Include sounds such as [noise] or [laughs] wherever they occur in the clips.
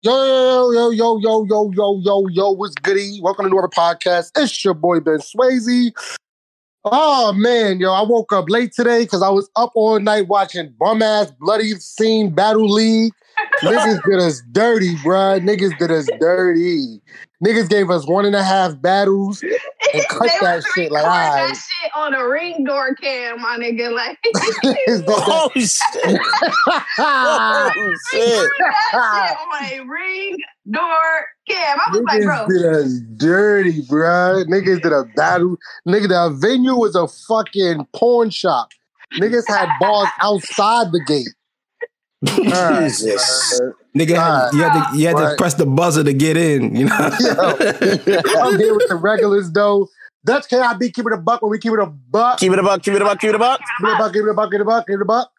Yo, yo, yo, yo, yo, yo, yo, yo, what's goody? Welcome to another podcast. It's your boy Ben Swayze. Oh man, yo, I woke up late today because I was up all night watching bum ass bloody scene battle league. Niggas [laughs] did us dirty, bruh. Niggas did us dirty. Niggas gave us one and a half battles and [laughs] cut They that shit like, recording that right. shit on a ring door cam, my nigga. Like, [laughs] Oh shit! Oh shit! that shit on a ring door cam. I was like, bro, Niggas did us dirty, bruh. Niggas did a battle. Nigga, the venue was a fucking porn shop. Niggas had balls outside the gate. Jesus. bruh. Nigga, had, you had to you had to press the buzzer to get in. You know. [laughs] I'm here with the regulars though. Dutch KIB keep it a buck when we keep it a buck. Keep Keep it a buck. Keep it a buck. Keep it a buck. it a buck, keep it a buck, keep it a buck, keep it a buck.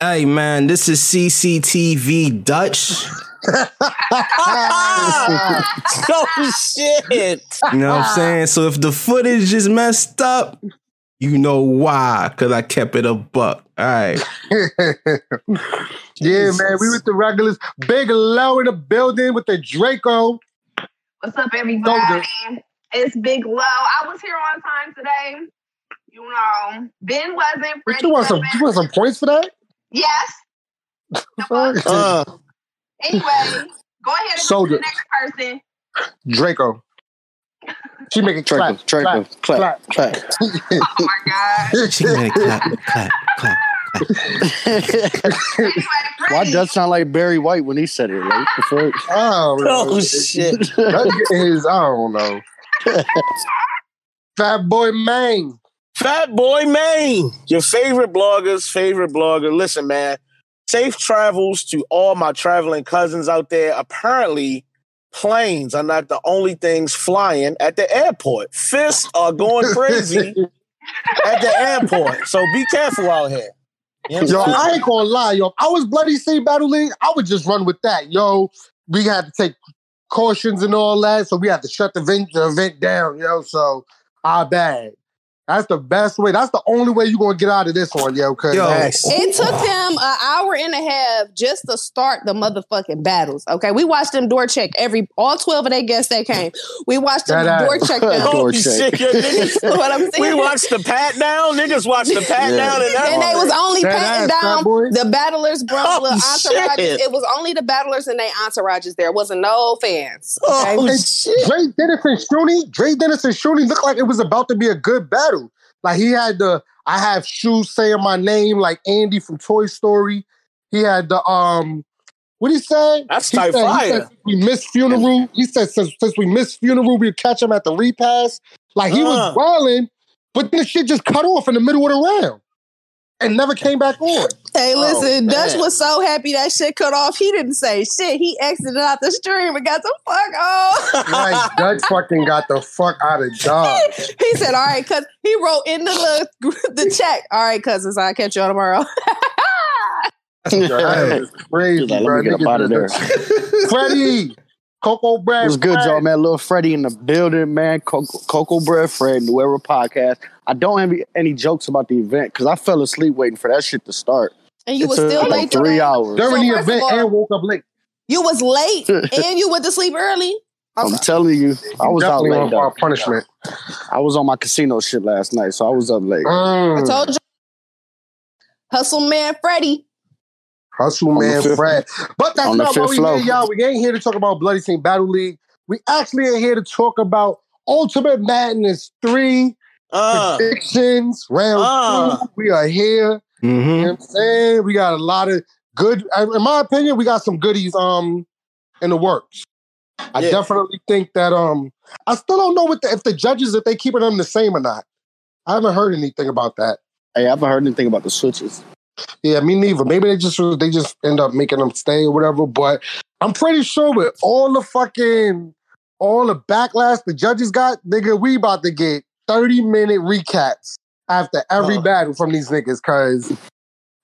Hey man, this is CCTV Dutch. [laughs] oh shit! You know what I'm saying? So if the footage is messed up, you know why? Cause I kept it a buck. All right. [laughs] yeah, man. We with the regulars. Big low in the building with the Draco. what's up, everybody? It's Big Low. I was here on time today. You know, Ben wasn't. But you want some wasn't. you want some points for that? Yes. Uh, Anyway, go ahead and go Soldier. the next person. Draco. She making Draco, clap, Draco, clap, clap, clap. Oh my God. She can clap, clap, clap. Anyway, Why Freddie, does sound like Barry White when he said it? Like, the fuck? [laughs] Oh, oh shit! That is, I don't know. [laughs] Fat boy Mang. Fat Boy Maine, your favorite blogger's favorite blogger. Listen, man. Safe travels to all my traveling cousins out there. Apparently, planes are not the only things flying at the airport. Fists are going crazy at the airport. So be careful out here. You know Yo, I ain't gonna lie, yo. If I was Bloody Sea Battle League, I would just run with that. Yo, we had to take cautions and all that, so we had to shut the event, the event down, yo. So our bad. That's the best way. That's the only way you're gonna get out of this one, yo. Cause Yo. Nice. It took them an hour and a half just to start the motherfucking battles. Okay, we watched them door check every all twelve of their guests that came. We watched them That door ass. check them. [laughs] Door Holy check. shit, yo, niggas. [laughs] what I'm We watched the pat down. Niggas watched the pat Yeah. down and that and they was only That patting ass, down the battlers, bro. Oh, entourages. It was only the battlers and their entourages there. It wasn't no fans. Okay? Oh, shit. Dre Dennis and Shoney, Dre Dennis and Shoney looked like it was about to be a good battle. Like he had the I have shoes saying my name like Andy from Toy Story. He had the um what he say? That's he tight said, fire. said, we missed funeral. He said since, since we missed funeral, we'd catch him at the repass. Like he Uh. was wilding, but this shit just cut off in the middle of the round and never came back on. Hey, Oh, listen, Dutch was so happy that shit cut off. He didn't say shit. He exited out the stream and got the fuck off. Like [laughs] Dutch fucking got the fuck out of Dodge. he said, "All right, cuz he wrote in the little, the check. All right, cousins, I'll catch you all tomorrow." [laughs] That is [laughs] crazy, He's like, let bro. me get up out of there. Freddie, Coco Brad. What's good, y'all, man? Little Freddie in the building, man. Coco, Coco Bread Fred, New Era Podcast. I don't have any, any jokes about the event because I fell asleep waiting for that shit to start. And you It was still like late three today? hours. During So the event all- and woke up late. You was late [laughs] and you went to sleep early. I'm telling you, I was out late. on though. our punishment. I was on my casino shit last night, so I was up late. Mm. I told you, hustle man, Freddie. Hustle On man, Fred. But that's not what we floor. here, y'all. We ain't here to talk about Bloody St. Battle League. We actually are here to talk about Ultimate Madness 3 Uh, predictions, round Uh. two. We are here. You know Mm-hmm. what I'm saying? We got a lot of good, in my opinion, we got some goodies um in the works. I Yeah. definitely think that um I still don't know what the, if the judges if they keeping them the same or not. I haven't heard anything about that. Hey, I haven't heard anything about the switches. Yeah, me neither. Maybe they just they just end up making them stay or whatever. But I'm pretty sure with all the fucking all the backlash the judges got, nigga, we about to get 30 minute recaps after every Oh. battle from these niggas. Cause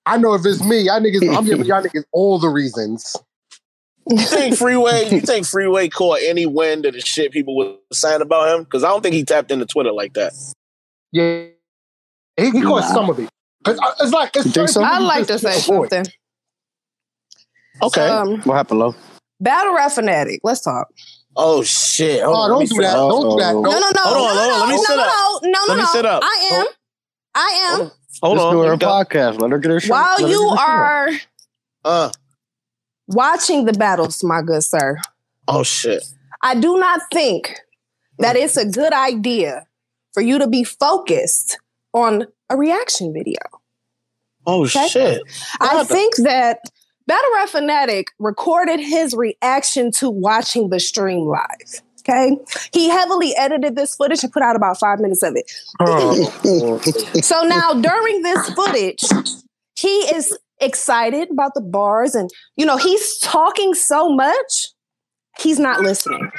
I know if it's me, y'all niggas, I'm giving y'all niggas all the reasons. you think Freeway? You think Freeway caught any wind of the shit people were saying about him? Because I don't think he tapped into Twitter like that. Yeah, he, he caught Nah. some of it. Cause uh, it's like it's You so? I'd like to say can't avoid. something. Okay. Um, what happened, Lo? Battle rap fanatic. Let's talk. Oh shit! Hold Oh, on, don't do that. Don't do that. Uh-oh. No, Don't- no, no. Hold on, no, hold on, no, let me no, sit no, up. No, no, no. Let me no. sit up. I am. I am. Hold on. Hold Let's on. do her let me go. podcast. Let her get her shit. While her you get her are Uh. watching the battles, my good sir, Oh shit. I do not think that it's a good idea for you to be focused on a reaction video. Oh Okay. shit. I happened? think that Battle Rap Fanatic recorded his reaction to watching the stream live. Okay. He heavily edited this footage and put out about five minutes of it. Oh. [laughs] So now during this footage, he is excited about the bars and, you know, he's talking so much, he's not listening.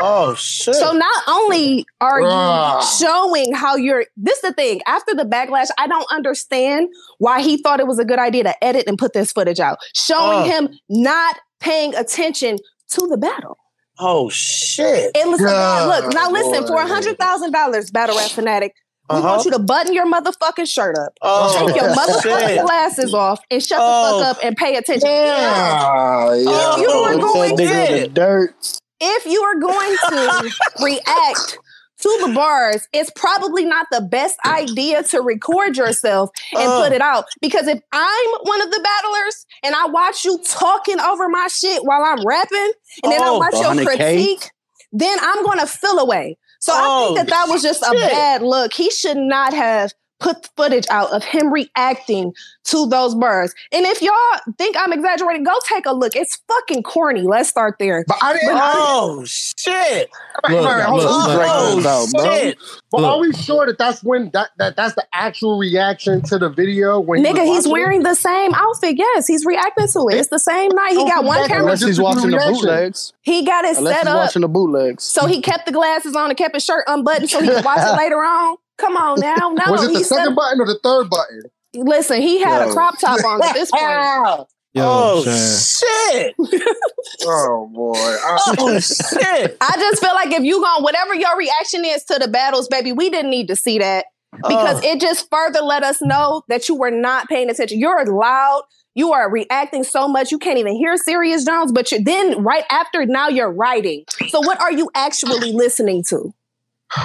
Oh shit. So not only are you showing how you're this is the thing, after the backlash, I don't understand why he thought it was a good idea to edit and put this footage out, showing him not paying attention to the battle. Oh shit. And listen, Yeah, look, now listen, for a hundred thousand dollars, battle rap fanatic, we Uh-huh. want you to button your motherfucking shirt up. Oh Take your motherfucking shit. glasses off and shut the Oh. fuck up and pay attention. Yeah, yeah. Oh, you are going that nigga in the to- dirt. if you are going to [laughs] react to the bars, it's probably not the best idea to record yourself and Oh. put it out. Because if I'm one of the battlers and I watch you talking over my shit while I'm rapping, and then I Oh, watch your 100K? critique, then I'm gonna feel away. So I Oh, think that that was just a bad look. He should not have put footage out of him reacting to those birds. And if y'all think I'm exaggerating, go take a look. It's fucking corny. Let's start there. But I didn't. Oh shit. Look, Alright, look, look. Oh this out, bro. Oh, shit. But Look. are we sure that that's when that, that that's the actual reaction to the video? When Nigga, was he's watching wearing the same outfit. Yes, he's reacting to it. It's the same night. He Don't got one camera. Unless he's to do watching the reaction. bootlegs. He got it Unless set he's up. watching the bootlegs. So he kept the glasses on and kept his shirt unbuttoned so he could watch it [laughs] later on. Come on now. No, it? Was it the second said, button or the third button? listen, he had a crop top on at this point. Yo, oh Shan. shit. [laughs] oh boy! I- Oh [laughs] shit. I just feel like if you going whatever your reaction is to the battles, baby, we didn't need to see that because Oh. it just further let us know that you were not paying attention. You're loud. You are reacting so much you can't even hear Serius Jones, but you're then right after now you're writing. So what are you actually listening to?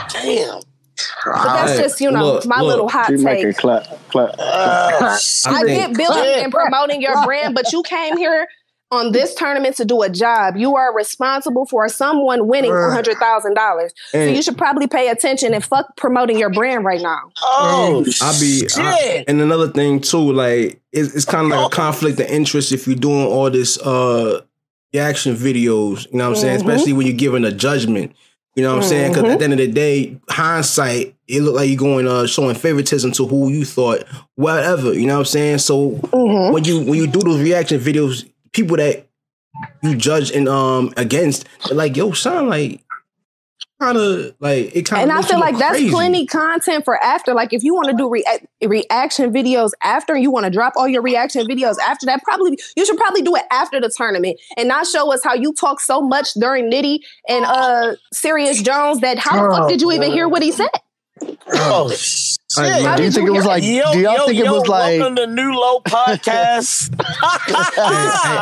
Damn. But that's just you know look, my look. little hot She take. it clap, clap. Oh, I think- get building and promoting your brand, but you came here on this tournament to do a job. You are responsible for someone winning hundred thousand dollars. So you should probably pay attention and fuck promoting your brand right now. Oh I be I, shit. and another thing too, like it's, it's kind of like a conflict of interest if you're doing all this uh reaction videos. You know what I'm saying? Mhm. Especially when you're giving a judgment. You know what I'm saying? Because at the end of the day, hindsight, it looked like you're going uh showing favoritism to who you thought, whatever. You know what I'm saying? So Mhm. when you when you do those reaction videos, people that you judge and um against, they're like, yo, son, like kind of like it kind of And I feel like that's plenty content for after. Like if you want to do rea- reaction videos after, you want to drop all your reaction videos after that. Probably you should probably do it after the tournament and not show us how you talk so much during Nitty and uh Serius Jones that how the fuck did you even hear what he said? Oh shit. Like, How Do you think it was like? Yo, do y'all yo, think it yo, was like? welcome to New Low Podcast. [laughs]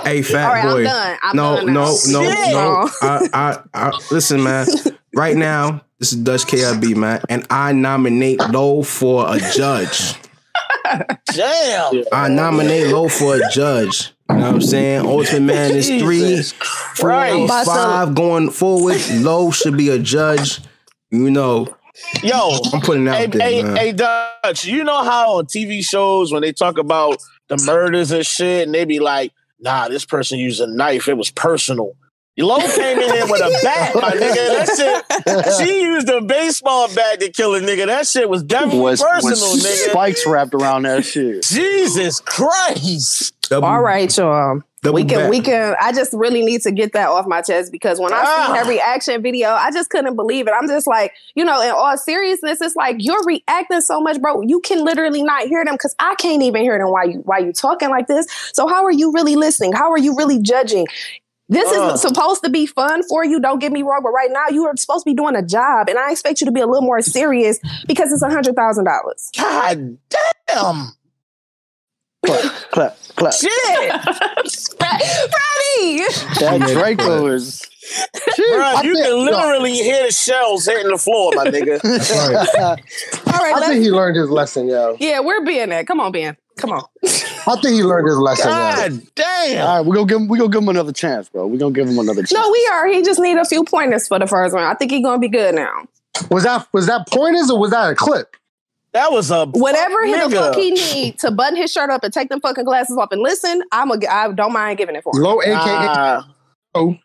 Hey, hey, fat All right, boy. I'm done. I'm no, done now. no, no, Shit. no. I, I, I, listen, man. Right now, this is Dutch KIB, man, and I nominate Low for a judge. Damn. I nominate Low for a judge. You know what I'm saying? Ultimate Madness three, Jesus four, Christ. About to- five going forward. Low should be a judge. You know, Yo, I'm putting out hey, there, hey, man. hey, Dutch, you know how on TV shows when they talk about the murders and shit, and they be like, nah, this person used a knife. It was personal. Low came in here with a bat, my nigga. That shit, she used a baseball bat to kill a nigga. That shit was definitely was, personal, was nigga. spikes wrapped around that shit. Jesus Christ. Double- All right, y'all. double we can back. we can I just really need to get that off my chest because when I Ah. seen that reaction video, I just couldn't believe it. I'm just like, you know, in all seriousness, it's like you're reacting so much, bro. You can literally not hear them because I can't even hear them while you while you talking like this. So how are you really listening? How are you really judging? This Ah. is supposed to be fun for you. Don't get me wrong, but right now you are supposed to be doing a job, and I expect you to be a little more serious because it's a hundred thousand dollars. God damn. clap, clap, clap. Shit, Freddie! That Draco is. bro, I you think- can literally hear the shells hitting the floor, my nigga. All right, I think he learned his lesson, yo. yeah, we're being there. Come on, Ben. Come on. I think he learned his lesson, yo. God damn. All right, we're gonna give him. We gonna give him another chance, bro. We're gonna give him another chance. No, we are. He just need a few pointers for the first one. I think he's gonna be good now. Was that was that pointers or was that a clip? That was a Whatever fuck the fuck he need to button his shirt up and take them fucking glasses off and listen, I'm a. I don't mind giving it for him. Low AKA. Nah, Oh,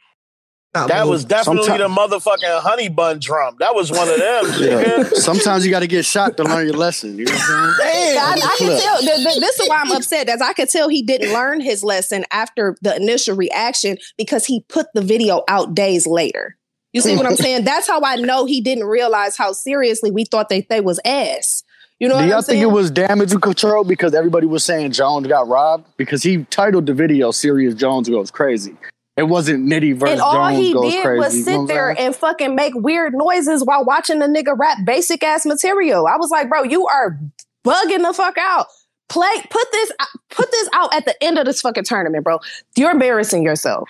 that was definitely Sometime- the motherfucking honey bun drum. That was one of them. [laughs] Yeah. Sometimes you got to get shot to learn your lesson. You know what I'm saying? Damn. I, I can tell. th- th- this is why I'm upset. As I could tell, he didn't learn his lesson after the initial reaction because he put the video out days later. You see what I'm [laughs] saying? That's how I know he didn't realize how seriously we thought that they was ass. You know Do y'all I'm think it was damage control because everybody was saying Jones got robbed? Because he titled the video "Serious Jones Goes Crazy." It wasn't Nitty versus and all Jones he did crazy. was You know sit there and fucking make weird noises while watching the nigga rap basic ass material. I was like, bro, you are bugging the fuck out. Play, put this, put this out at the end of this fucking tournament, bro. You're embarrassing yourself.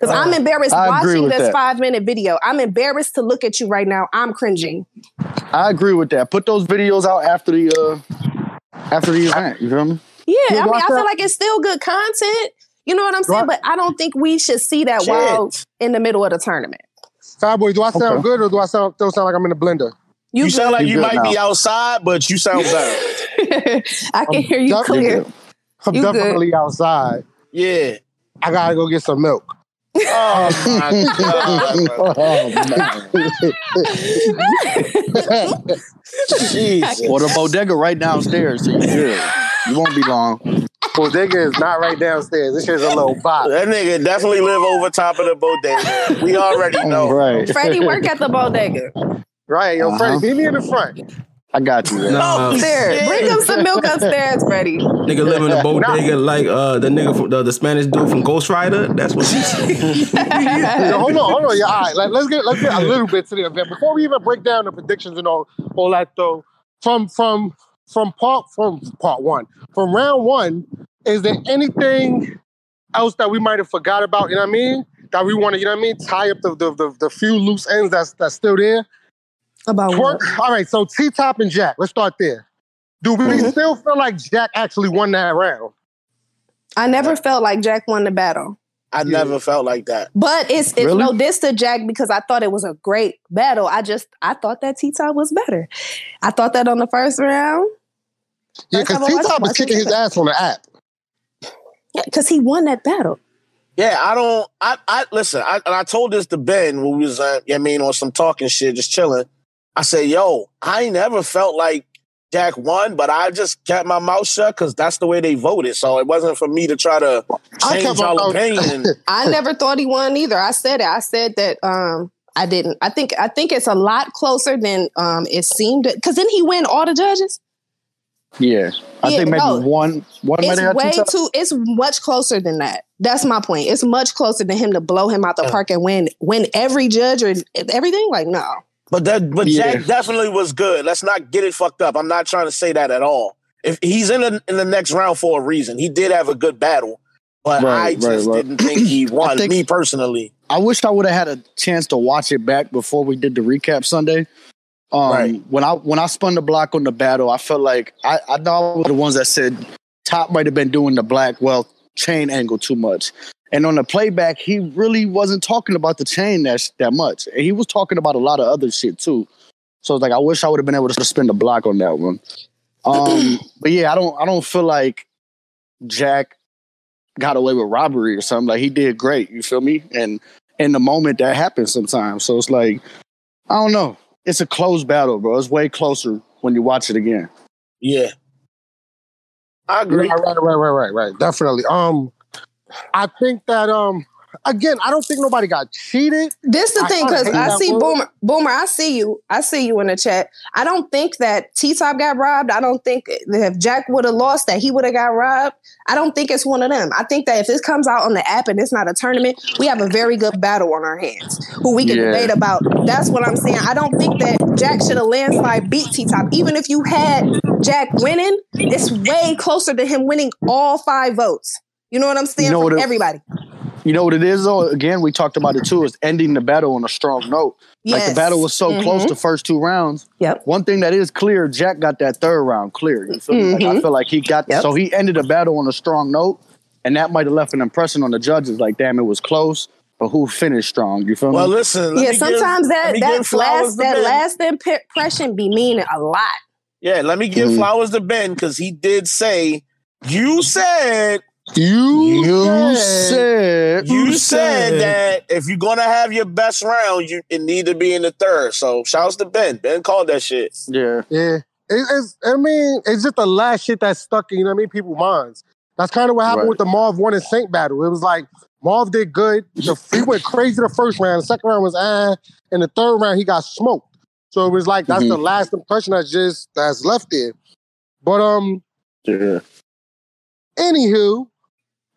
Because I'm embarrassed I watching this that. five minute video. I'm embarrassed to look at you right now. I'm cringing. I agree with that. Put those videos out after the uh after the event. You feel me? Yeah, Yeah, I mean, I feel like it's still good content. You know what I'm saying? Right. But I don't think we should see that Shit. while in the middle of the tournament. Fireboy, do I sound Okay. good or do I sound still sound like I'm in a blender? You sound like You you might now. be outside, but you sound [laughs] better. I can hear you Yup, you clear. I'm You good. definitely outside. Yeah. I gotta go get some milk. Oh my [laughs] god. Oh, [laughs] Jesus. Well, the bodega right downstairs, so you good. You won't be long. Bodega is not right downstairs. This shit's a little box. That nigga definitely live over top of the bodega. We already [laughs] know. Right. Freddie work at the bodega. Right, yo, Uh-huh. Freddie, meet me in the front. I got you. Man. Nah, Upstairs. shit. Bring him some milk upstairs, Freddie. nigga live in a [laughs] bodega like uh, the nigga from the, the Spanish dude from Ghost Rider. That's what he said. [laughs] Yo, hold on, hold on. Yeah, all right. Like, let's get let's get a little bit to the event before we even break down the predictions and all all that. Though, from from from part from part one, from round one, is there anything else that we might have forgot about? You know what I mean? That we want to, you know what I mean? Tie up the the, the, the few loose ends that's that's still there. About Twerk. All right. So T Top and Jack. Let's start there. Do we Mhm. still feel like Jack actually won that round? I never felt like Jack won the battle. I never felt like that. But it's it's Really? no diss to Jack because I thought it was a great battle. I just I thought that T Top was better. I thought that on the first round. Yeah, because I T watched Top was kicking his ass on the app. Yeah, because he won that battle. Yeah, I don't. I, I listen. I, and I told this to Ben when we was, uh, I mean, on some talking shit, just chilling. I said, "Yo, I ain't never felt like Jack won, but I just kept my mouth shut because that's the way they voted. So it wasn't for me to try to I change kept y'all opinion. [laughs] I never thought he won either. I said it. I said that um I didn't. I think I think it's a lot closer than um it seemed because didn't he win all the judges? Yeah. I Yeah, think maybe no. one one It's way two too. It's much closer than that. That's my point. It's much closer than him to blow him out the Yeah. park and win win every judge or everything. Like no, But that, but Yeah. Jack definitely was good. Let's not get it fucked up. I'm not trying to say that at all. If he's in the in the next round for a reason, he did have a good battle. But Right, I just right. didn't think he [clears throat] won. think- me personally, I wish I would have had a chance to watch it back before we did the recap Sunday. Um, Right. When I when I spun the block on the battle, I felt like I, I know I was the ones that said Top might have been doing the black wealth chain angle too much. And on the playback, he really wasn't talking about the chain that that much. And he was talking about a lot of other shit too. So it's like I wish I would have been able to spend a block on that one. Um, [clears throat] but yeah, I don't I don't feel like Jack got away with robbery or something. Like he did great. You feel me? And in the moment that happens sometimes. So it's like, I don't know. It's a close battle, bro. It's way closer when you watch it again. yeah, I agree. Right, right, right, right, right, right. Definitely. Um, I think that um, again, I don't think nobody got cheated. This is the I thing because I see word. Boomer. Boomer, I see you. I see you in the chat. I don't think that T Top got robbed. I don't think that if Jack would have lost, that he would have got robbed. I don't think it's one of them. I think that if this comes out on the app and it's not a tournament, we have a very good battle on our hands who we can Yeah. debate about. That's what I'm saying. I don't think that Jack should have landslide beat T Top. Even if you had Jack winning, it's way closer to him winning all five votes. You know what I'm saying? You know From it- everybody. You know what it is though? Again, we talked about it too, is ending the battle on a strong note. Like the battle was so close Mhm. the first two rounds. Yep. One thing that is clear, Jack got that third round clear. You feel me? Like, I Mhm. feel like he got Yep. so he ended the battle on a strong note, and that might have left an impression on the judges. Like, damn, it was close, but who finished strong? You feel Well, me? Well, listen. let yeah, me give- sometimes let that me that last that Ben. last impression be meaning a lot. Yeah, let me give Mhm. flowers to Ben because he did say, "You said, You, You said, said you said said? that if you're gonna have your best round, you it need to be in the third. So shouts to Ben. Ben called that shit. yeah. yeah. It, it's, I mean, it's just the last shit that stuck in, you know what I mean, people's minds. That's kind of what happened Right. with the Marv one and Saint battle. It was like Marv did good. The, he went crazy the first round. The second round was ah, and the third round he got smoked. So it was like that's the last impression that's just that's left there. But um, Yeah. anywho,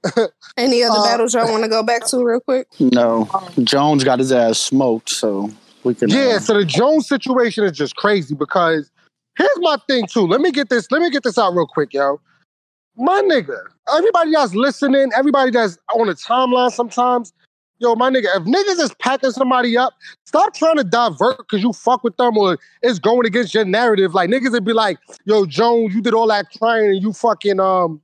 [laughs] Any other Uh, battles y'all want to go back to real quick? No. Jones got his ass smoked, so we can Yeah, uh, so the Jones situation is just crazy because here's my thing too. Let me get this, let me get this out real quick, yo. My nigga, everybody that's listening, everybody that's on the timeline sometimes, yo, my nigga, if niggas is packing somebody up, stop trying to divert because you fuck with them or it's going against your narrative. Like niggas would be like, yo, Jones, you did all that crying and you fucking um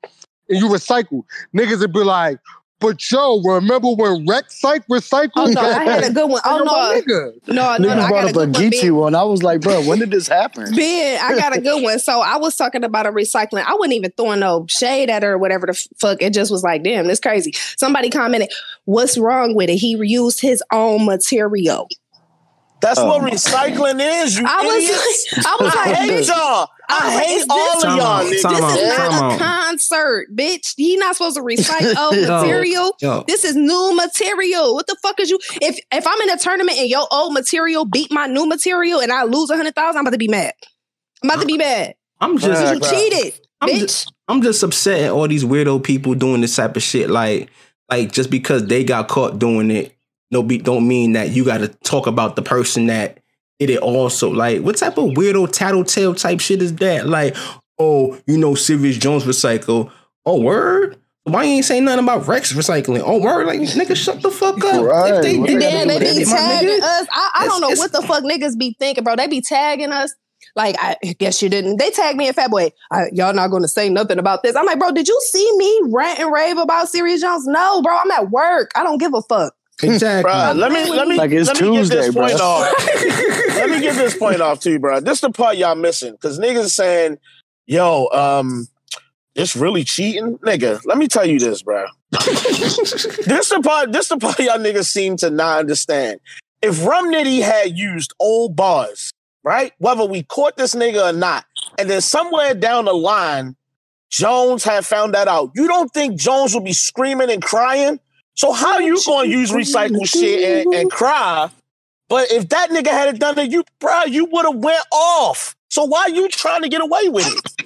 and you recycle. Niggas would be like, but yo, remember when Rec Psych recycled? Oh no, I had a good one. Oh Yo, my no, nigga. no, no, no, Niggas I got a up a good one. Geechee Ben. one. I was like, bro, when did this happen? [laughs] Ben, I got a good one. So I was talking about a recycling. I wasn't even throwing no shade at her or whatever the fuck. It just was like, damn, this crazy. Somebody commented, "What's wrong with it? He reused his own material." That's Oh what my recycling is. You I was, idiots. I was I like, hate y'all. I I was like, hate all of y'all out, time this out, is time not a concert, bitch. He not supposed to recycle [laughs] Yo. material. Yo, This is new material. What the fuck is you? If if I'm in a tournament and your old material beat my new material and I lose a hundred thousand, I'm about to be mad. I'm about to be mad. I'm just Because you bro. cheated, I'm bitch. just, I'm just upset at all these weirdo people doing this type of shit. Like, like just because they got caught doing it, no, be, don't mean that you got to talk about the person that did it also. Like, what type of weirdo tattletale type shit is that? Like, oh, you know, Serius Jones recycle. Oh, word. Why you ain't saying nothing about Rex recycling? Oh, word, like nigga, shut the fuck up. Right. If they did they they they be tagging nigga. us. I, I don't know It's- what the fuck niggas be thinking, bro. They be tagging us. Like, I guess you didn't. They tagged me in Fatboy. I, y'all not going to say nothing about this. I'm like, bro, did you see me rant and rave about Serius Jones? No, bro. I'm at work. I don't give a fuck. Exactly. Bruh, let me let me Like it's let me get this Tuesday, point bruh. off. let me get this point off to you, bro. This is the part y'all missing because niggas saying, "Yo, um, this really cheating, nigga." Let me tell you this, bro. [laughs] this the part. This the part y'all niggas seem to not understand. If Rum Nitty had used old bars, right, whether we caught this nigga or not, and then somewhere down the line, Jones had found that out, you don't think Jones would be screaming and crying? So how you gonna use recycled shit and, and cry? But if that nigga had done it, you bro, you would have went off. So why you trying to get away with it?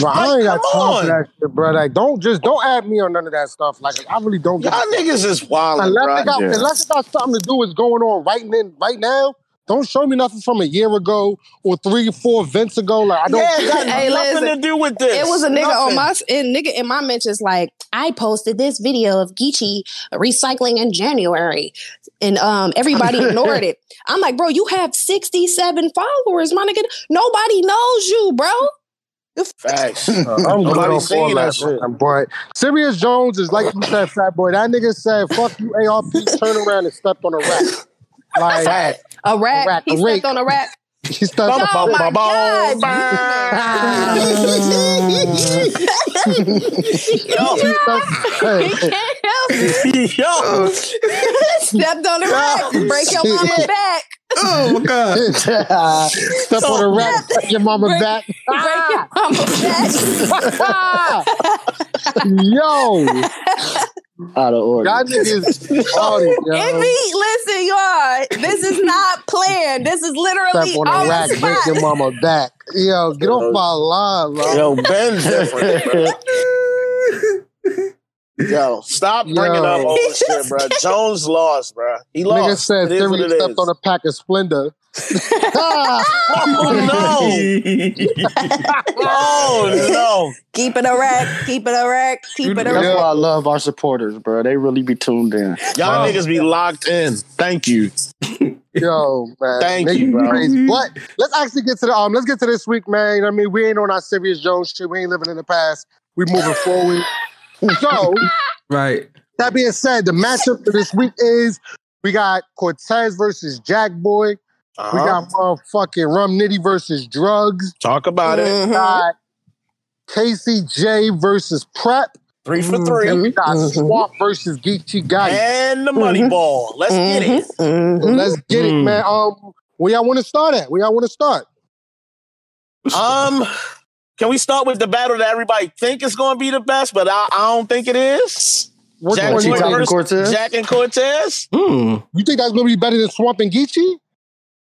Bro, I ain't got come time for that shit, bro. Like, don't just don't add me on none of that stuff. Like, I really don't get. Y'all niggas is wild, Unless bro. it, got, Yeah. unless it got something to do with going on right then, right now. Don't show me nothing from a year ago or three, four events ago. Like I don't. Yeah, it got Hey, nothing listen, to do with this. It was a nigga Nothing. on my and nigga in my mentions like I posted this video of Geechee recycling in January, and um everybody ignored it. [laughs] I'm like, bro, you have 67 followers, my nigga. Nobody knows you, bro. Facts. [laughs] I'm good Nobody on all that, that shit. man. But Serius Jones is like you said, fat boy. That nigga said, "Fuck you, ARP." Turn around and stepped on a rack. [laughs] Like Fact. A rack, he a stepped rake. on a rat. [laughs] he stepped. Oh my [laughs] God. [laughs] Yo, he can't help it. yo, Stepped on the rack. Break your mama back. Oh my god. Step on a rack, step your mama Break- back. Break your ah. mama back. Yo, Out of order. Y'all niggas party, It yo. be, listen, y'all. This is not planned. This is literally Step on on a rack, the break your mama back. Yo, get off my line, bro. Yo, Ben's different, bro. [laughs] Yo, stop bringing Yo. up old shit, bro. [laughs] Jones lost, bro. He lost. Nigga said It is what Theory stepped is. on a pack of Splendor. Oh no! [laughs] Oh no! Keep it a rack. Keep it a rack. Keep it a That's rack. why I love our supporters, bro. They really be tuned in. Y'all niggas be locked in. Thank you. Yo, man. Thank Niggas you, bro. Crazy. But let's actually get to the um. Let's get to this week, man. You know what I mean, we ain't on our Serius Jones shit. We ain't living in the past. We moving forward. So right. that being said, the matchup for this week is we got Cortez versus Jack Boy. We Uh-huh. got motherfucking Rum Nitty versus Drugs. Talk about it. We Mhm. got Casey J versus Prep. Three for And three. we got Mhm. Swamp versus Geechee Gotti. And the money Mhm. ball. Let's get it. Mhm. So let's get it, Mhm. man. Um, where y'all want to start at? Where y'all want to start? Um, can we start with the battle that everybody think is going to be the best, but I, I don't think it is? Which Jack one T you Boy Top think? and Cortez? Jack and Cortez? Hmm. You think that's gonna be better than Swamp and Geechee?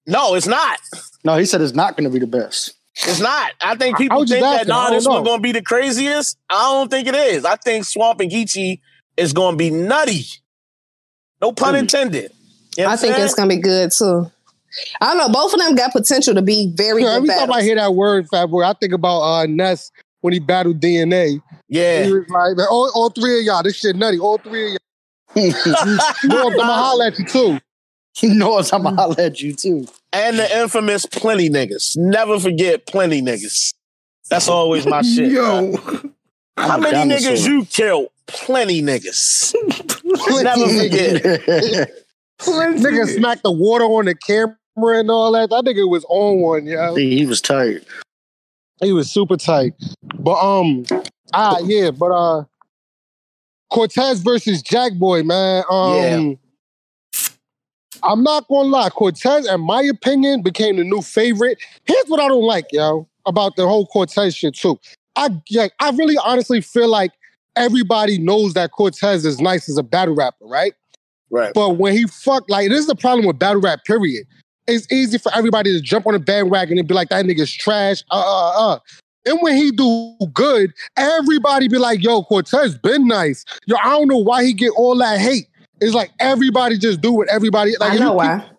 No, it's not. No, he said it's not going to be the best. It's not. I think people was just think that asking. Nah, this one know. going to be the craziest. I don't think it is. I think Swamp and Geechee is going to be nutty. No pun Hmm. intended. You know I think saying? it's gonna be good too. I don't know. Both of them got potential to be very Yeah, good every time I hear that word, Fat Boy, I think about uh Ness when he battled DNA. yeah. He was like, all, all three of y'all, this shit nutty. All three of y'all. No, I'm gonna holler at you too. he knows I'm going to holler at you, too. and the infamous plenty niggas. Never forget plenty niggas. That's always my shit. Yo. How many dinosaur. niggas you killed? Plenty niggas. Never forget. Nigga smacked the water on the camera and all that. That nigga was on one, yo. See, he was tight. He was super tight. But um, ah yeah, but uh Cortez versus Jack Boy, man. Um I'm not gonna lie, Cortez, in my opinion, became the new favorite. Here's what I don't like, yo, about the whole Cortez shit too. I like, I really honestly feel like everybody knows that Cortez is nice as a battle rapper, right? Right. But when he fuck, like, this is the problem with battle rap, period. It's easy for everybody to jump on a bandwagon and be like, that nigga's trash, uh, uh, uh. And when he do good, everybody be like, yo, Cortez been nice. Yo, I don't know why he get all that hate. It's like everybody just do what everybody, like, I if know you why. Keep,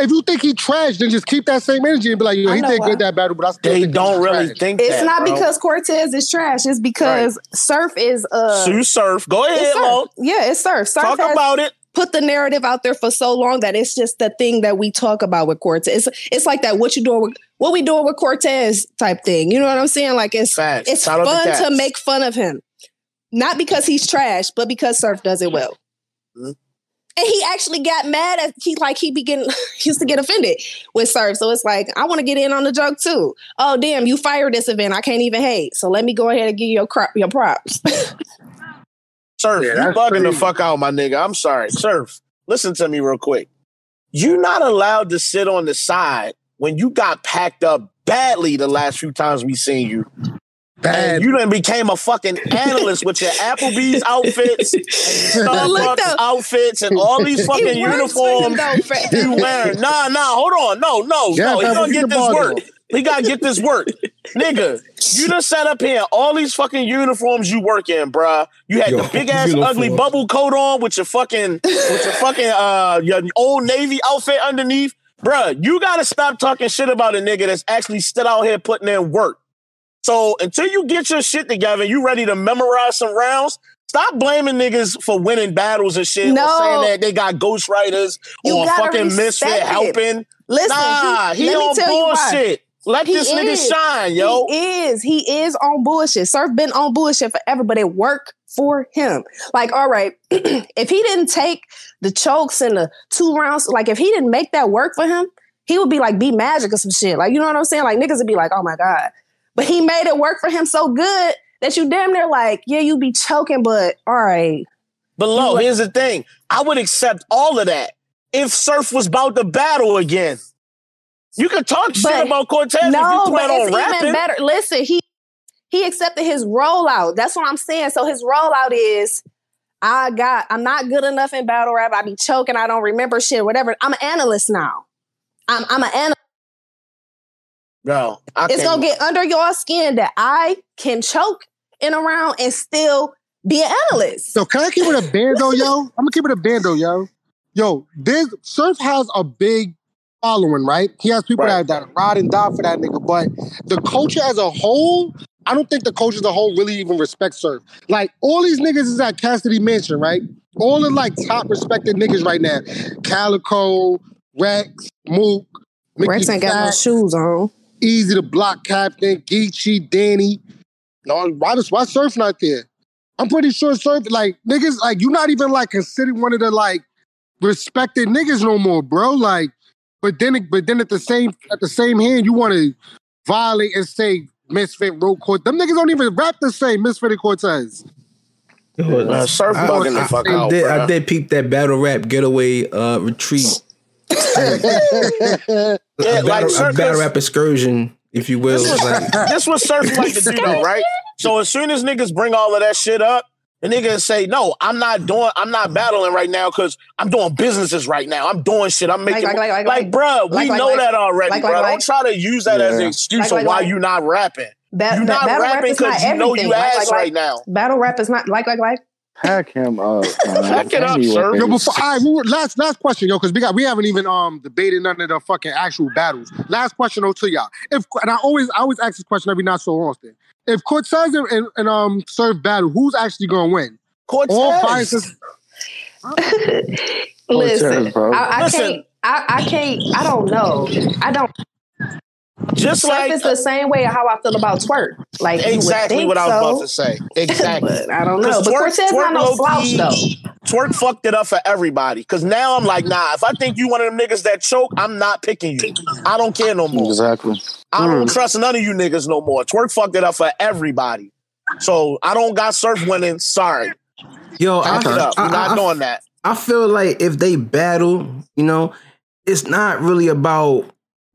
if you think he trash, then just keep that same energy and be like, yo, I he know did why. good that battle, but I still They think don't he's really trash. think It's that, not bro. because Cortez is trash. It's because Surf is uh Tsu Surf. Go ahead, it's Lo. Surf. Yeah, it's Surf. Surf Talk has about it. Put the narrative out there for so long that it's just the thing that we talk about with Cortez. It's, it's like that what you doing with what we doing with Cortez type thing. You know what I'm saying? Like it's Facts. it's Shout fun to make fun of him. Not because he's trash, but because Surf does it well. Mhm. And he actually got mad at he like he began [laughs] he used to get offended with Surf. So it's like, I want to get in on the joke too. Oh damn, you fired this event. I can't even hate. So let me go ahead and give you your crop your props. [laughs] Surf, Yeah, you bugging the fuck out, my nigga. I'm sorry. Surf, listen to me real quick. You're not allowed to sit on the side when you got packed up badly the last few times we seen you. Bad. And you done became a fucking analyst with your Applebee's outfits, and [laughs] Starbucks outfits, and all these fucking uniforms though, you wearing. Nah, nah, hold on. No, no, Yeah, no. He Pebble, gonna get this work. Going. He gotta get this work. Nigga, you done sat up here all these fucking uniforms you work in, bruh. You had Yo, the big ass ugly bubble coat on with your fucking with your fucking uh your old navy outfit underneath. Bruh, you gotta stop talking shit about a nigga that's actually stood out here putting in work. So until you get your shit together, you ready to memorize some rounds. Stop blaming niggas for winning battles and shit. No. Or saying that they got ghostwriters You or fucking misfit it. helping. Listen, Nah, he, let me on tell you why. bullshit. Let He this nigga is. shine, yo. He is. He is on bullshit. Surf been on bullshit forever, but it worked for him. Like, all right, [clears throat] if he didn't take the chokes and the two rounds, like if he didn't make that work for him, he would be like be magic or some shit. Like, you know what I'm saying? Like niggas would be like, oh my God. But he made it work for him so good that you damn near like, yeah, you be choking, but all right. But low, You- here's the thing. I would accept all of that if Surf was about to battle again. You can talk shit about Cortez if No, you but plan it's on rapping. even better. Listen, he he accepted his rollout. That's what I'm saying. So his rollout is I got, I'm not good enough in battle rap. I be choking. I don't remember shit, whatever. I'm an analyst now. I'm, I'm an analyst. Bro, I It's can't- gonna get under your skin that I can choke in a round and still be an analyst. So can I keep it a bando, yo? [laughs] I'm gonna keep it a bando, yo. Yo, this Surf has a big following, right? He has people Right. that, that ride and die for that nigga, but the culture as a whole, I don't think the culture as a whole really even respects Surf. Like all these niggas is at Cassidy Mansion, right? All the like top respected niggas right now. Calicoe, Rex, Mook, Mickey Rex ain't got no shoes on. Eazy the Block Captain, Geechee, Danny. No, why does why Surf not there? I'm pretty sure Surf like niggas like you're not even like considered one of the like respected niggas no more, bro. Like, but then but then at the same at the same hand you want to violate and say Misfit wrote Cortez. Them niggas don't even rap the same Misfit and Cortez. Uh, surf I- bugging the fuck I out, did, bro. I did peep that battle rap getaway uh, retreat. [laughs] Yeah, a like battle, a battle rap excursion, if you will. This was, Like, this what Surf like to do though, [laughs] right? So as soon as niggas bring all of that shit up, the niggas say, "No, I'm not doing. I'm not battling right now because I'm doing businesses right now. I'm doing shit. I'm making like, like, like, like, like- bruh, we like, like, know like- that already, like, bruh. like, Don't try to use that as an excuse Like, of like, why like- you not rapping. Ba- you ba- not battle rap rapping is not because you know you. Like, ass like, like, right now. Battle rap is not like like like. Pack him up. [laughs] Man. Pack it up, sir. Yo, before all right, we were- last last question, yo, because we got we haven't even um debated none of the fucking actual battles. Last question though to y'all. If and I always I always ask this question every not so often. If Cortez and, and, and um Surf battle, who's actually gonna win? Cortez. All five sisters. [laughs] Listen, bro. I, I Listen. can't. I, I can't. I don't know. I don't. Just Surf like is the same way how I feel about twerk. Like exactly what I was so, about to say. Exactly. [laughs] But I don't know. But twerk- Cortez not no slouch though. Twerk fucked it up for everybody. Cause now I'm like, nah, if I think you one of them niggas that choke, I'm not picking you. I don't care no more. Exactly. I don't hmm. trust none of you niggas no more. Twerk fucked it up for everybody. So I don't got surf winning. Sorry. yo, I, Pack it up. I- We're not I- doing that. I feel like if they battle, you know, it's not really about